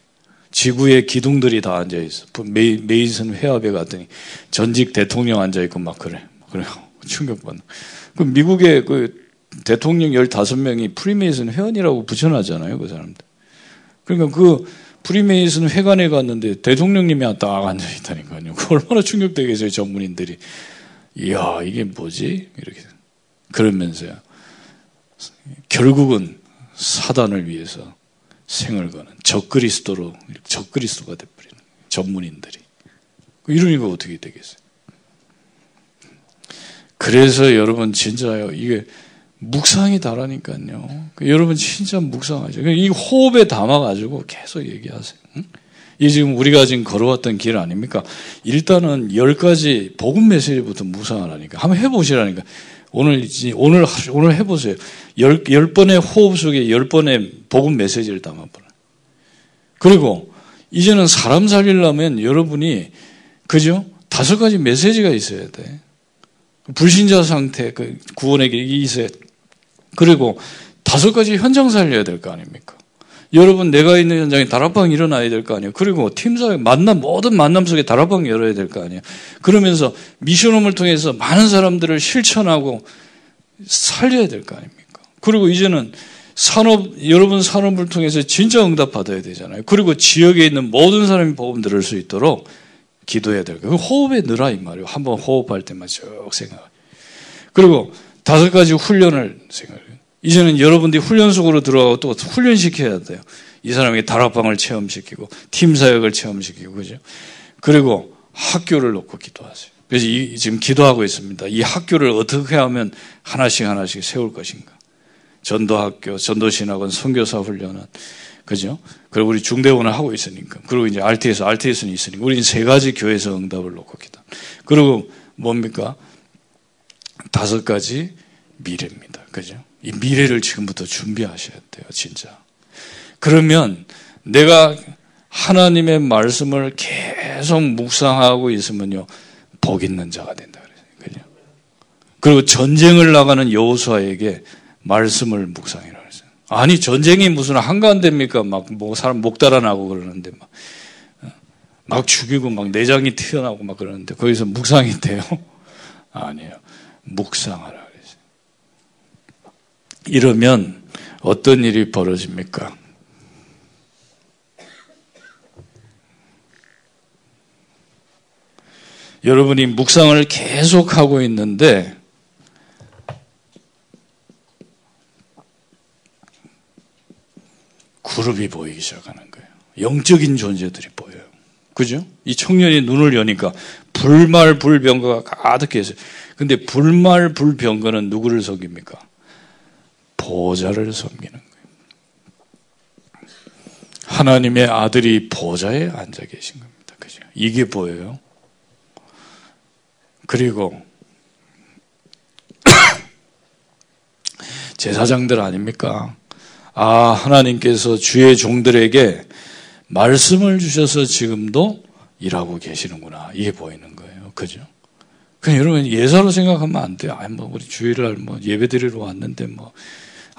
지구의 기둥들이 다 앉아 있어. 메이, 메이슨 회합에 갔더니 전직 대통령 앉아 있고 막 그래. 그래 (laughs) 충격받는. 그 미국의 그 대통령 15명이 프리메이슨 회원이라고 붙여놨잖아요, 그 사람들. 그러니까 그 프리메이슨 회관에 갔는데 대통령님이 딱 앉아 있다니까요. 그 얼마나 충격되겠어요, 전문인들이. 이야, 이게 뭐지? 이렇게. 그러면서요. 결국은 사단을 위해서 생을 거는 적그리스도로, 적그리스도가 돼버리는 전문인들이. 이러니까 어떻게 되겠어요? 그래서 여러분 진짜요, 이게 묵상이 다라니까요. 그 여러분 진짜 묵상하죠. 이 호흡에 담아가지고 계속 얘기하세요. 응? 이 지금 우리가 지금 걸어왔던 길 아닙니까? 일단은 열 가지 복음 메시지부터 묵상을 하니까 한번 해보시라니까. 오늘 오늘 오늘 해보세요. 열, 열 번의 호흡 속에 열 번의 복음 메시지를 담아보라. 그리고 이제는 사람 살리려면 여러분이 그죠? 다섯 가지 메시지가 있어야 돼. 불신자 상태, 그 구원에게 있어야 그리고 다섯 가지 현장 살려야 될 거 아닙니까? 여러분 내가 있는 현장에 다락방이 일어나야 될 거 아니에요. 그리고 팀사회 만남 모든 만남 속에 다락방 열어야 될 거 아니에요. 그러면서 미션홈을 통해서 많은 사람들을 실천하고 살려야 될 거 아닙니까? 그리고 이제는 산업, 여러분 산업을 통해서 진짜 응답 받아야 되잖아요. 그리고 지역에 있는 모든 사람이 복음 들을 수 있도록 기도해야 될 거예요. 호흡에 늘어, 이 말이에요. 한번 호흡할 때만 쭉 생각. 그리고 다섯 가지 훈련을 생각해요. 이제는 여러분들이 훈련 속으로 들어가고 또 훈련시켜야 돼요. 이 사람에게 다락방을 체험시키고, 팀 사역을 체험시키고, 그죠? 그리고 학교를 놓고 기도하세요. 그래서 이, 지금 기도하고 있습니다. 이 학교를 어떻게 하면 하나씩 하나씩 세울 것인가. 전도학교, 전도신학원, 선교사 훈련은, 그죠? 그리고 우리 중대원을 하고 있으니까. 그리고 이제 RTS, RTS는 있으니까. 우리는 세 가지 교회에서 응답을 놓고 기도. 그리고 뭡니까? 다섯 가지 미래입니다. 그죠? 이 미래를 지금부터 준비하셔야 돼요, 진짜. 그러면 내가 하나님의 말씀을 계속 묵상하고 있으면요, 복 있는 자가 된다 그래요. 그리고 전쟁을 나가는 여호수아에게 말씀을 묵상해라 그랬어요. 아니 전쟁이 무슨 한가한데입니까? 막 뭐 사람 목 달아나고 그러는데 막, 어? 막 죽이고 막 내장이 튀어나오고 막 그러는데 거기서 묵상이 돼요? (laughs) 아니에요. 묵상하라. 이러면 어떤 일이 벌어집니까? 여러분이 묵상을 계속 하고 있는데 그룹이 보이기 시작하는 거예요. 영적인 존재들이 보여요. 그죠? 이 청년이 눈을 여니까 불말 불병거가 가득해서 근데 불말 불병거는 누구를 섬깁니까? 보좌를 섬기는 거예요. 하나님의 아들이 보좌에 앉아 계신 겁니다. 그죠? 이게 보여요. 그리고 (coughs) 제사장들 아닙니까? 아, 하나님께서 주의 종들에게 말씀을 주셔서 지금도 일하고 계시는구나. 이게 보이는 거예요. 그죠? 그냥 여러분 예사로 생각하면 안 돼요. 아, 뭐 우리 주일날 뭐 예배 드리러 왔는데 뭐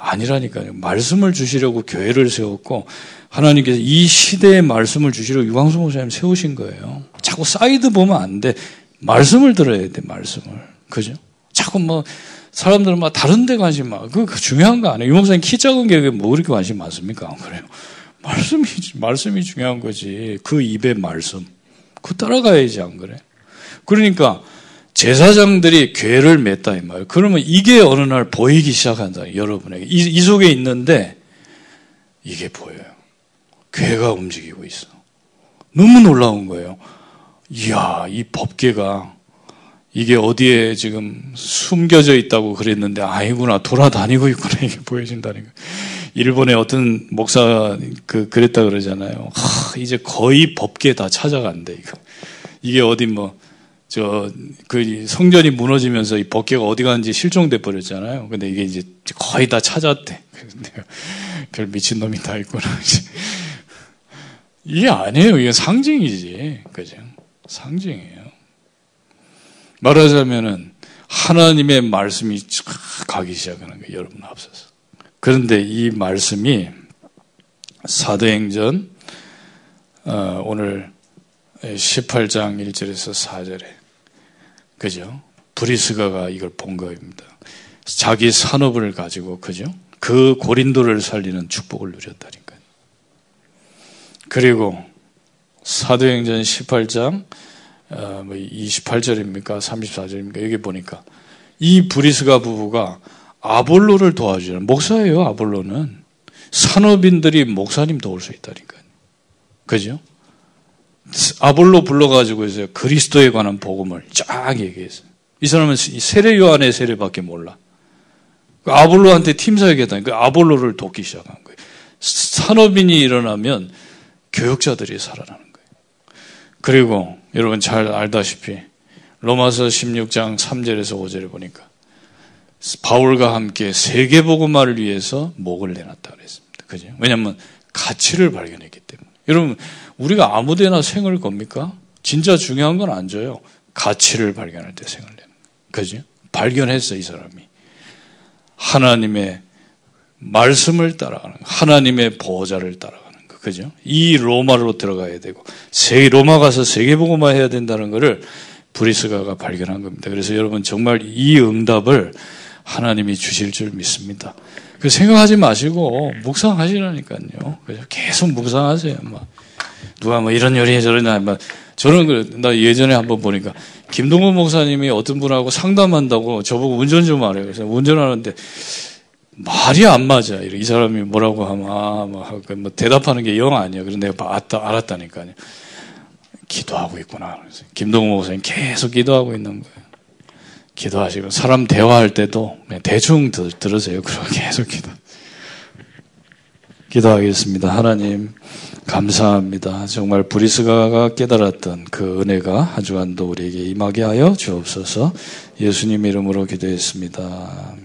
아니라니까요. 말씀을 주시려고 교회를 세웠고 하나님께서 이 시대에 말씀을 주시려고 유광수 목사님 세우신 거예요. 자꾸 사이드 보면 안 돼. 말씀을 들어야 돼, 말씀을. 그죠? 자꾸 뭐, 사람들은 막 다른 데 관심 많아. 그, 그 중요한 거 아니에요. 유 목사님 키 작은 게 뭐 그렇게 관심 많습니까? 안 그래요? 말씀이, 말씀이 중요한 거지. 그 입의 말씀. 그 따라가야지, 안 그래? 그러니까, 제사장들이 괴를 맺다, 이 말이에요. 그러면 이게 어느 날 보이기 시작한다, 여러분에게. 이, 이 속에 있는데, 이게 보여요. 괴가 움직이고 있어. 너무 놀라운 거예요. 이야, 이 법계가 이게 어디에 지금 숨겨져 있다고 그랬는데 아이구나 돌아다니고 있구나 이게 보여진다는 거. 일본의 어떤 목사 그 그랬다 그러잖아요. 하, 이제 거의 법계 다 찾아간대 이거. 이게 어디 뭐 저 그 성전이 무너지면서 이 법계가 어디 갔는지 실종돼 버렸잖아요. 근데 이게 이제 거의 다 찾았대. (laughs) 별 미친 놈이 다 있구나. (laughs) 이게 아니에요. 이게 상징이지, 그죠? 상징이에요. 말하자면은 하나님의 말씀이 가기 시작하는 거예요. 여러분 앞서서. 그런데 이 말씀이 사도행전 어, 오늘 18장 1절에서 4절에 그죠? 브리스가가 이걸 본 거입니다. 자기 산업을 가지고 그죠? 그 고린도를 살리는 축복을 누렸다니까요. 그리고 사도행전 18장 28절입니까? 어, 34절입니까? 뭐 여기 보니까 이 브리스가 부부가 아볼로를 도와주는 목사예요. 아볼로는 산업인들이 목사님 도울 수 있다니까요. 그죠? 아볼로 불러가지고 이제 그리스도에 관한 복음을 쫙 얘기했어요. 이 사람은 세례 요한의 세례밖에 몰라. 그 아볼로한테 팀 사역했다니까 그 아볼로를 돕기 시작한 거예요. 산업인이 일어나면 교육자들이 살아나는 거예요. 그리고 여러분 잘 알다시피 로마서 16장 3절에서 5절에 보니까 바울과 함께 세계 복음화를 위해서 목을 내놨다 그랬습니다. 그죠? 왜냐하면 가치를 발견했기 때문에. 여러분 우리가 아무데나 생을 겁니까? 진짜 중요한 건 안 줘요. 가치를 발견할 때 생을 내는 그죠? 발견했어 이 사람이. 하나님의 말씀을 따라가는 하나님의 보호자를 따라가는 그죠? 이 로마로 들어가야 되고, 세, 로마 가서 세계복음화 해야 된다는 것을 브리스가가 발견한 겁니다. 그래서 여러분 정말 이 응답을 하나님이 주실 줄 믿습니다. 그 생각하지 마시고 묵상하시라니까요. 계속 묵상하세요. 막 누가 뭐 이런 요리해 저런 막 저는 그, 나 예전에 한번 보니까 김동건 목사님이 어떤 분하고 상담한다고 저보고 운전 좀 하래요. 그래서 운전하는데 말이 안 맞아. 이 사람이 뭐라고 하면 아, 뭐, 뭐 대답하는 게 영 아니야. 그래서 내가 알았다, 알았다니까요. 기도하고 있구나. 그래서 김동건 목사님 계속 기도하고 있는 거예요. 기도하시고 사람 대화할 때도 대충 들으세요. 그리고 계속 기도. 기도하겠습니다. 하나님 감사합니다. 정말 브리스가가 깨달았던 그 은혜가 한 주간도 우리에게 임하게 하여 주옵소서. 예수님 이름으로 기도했습니다.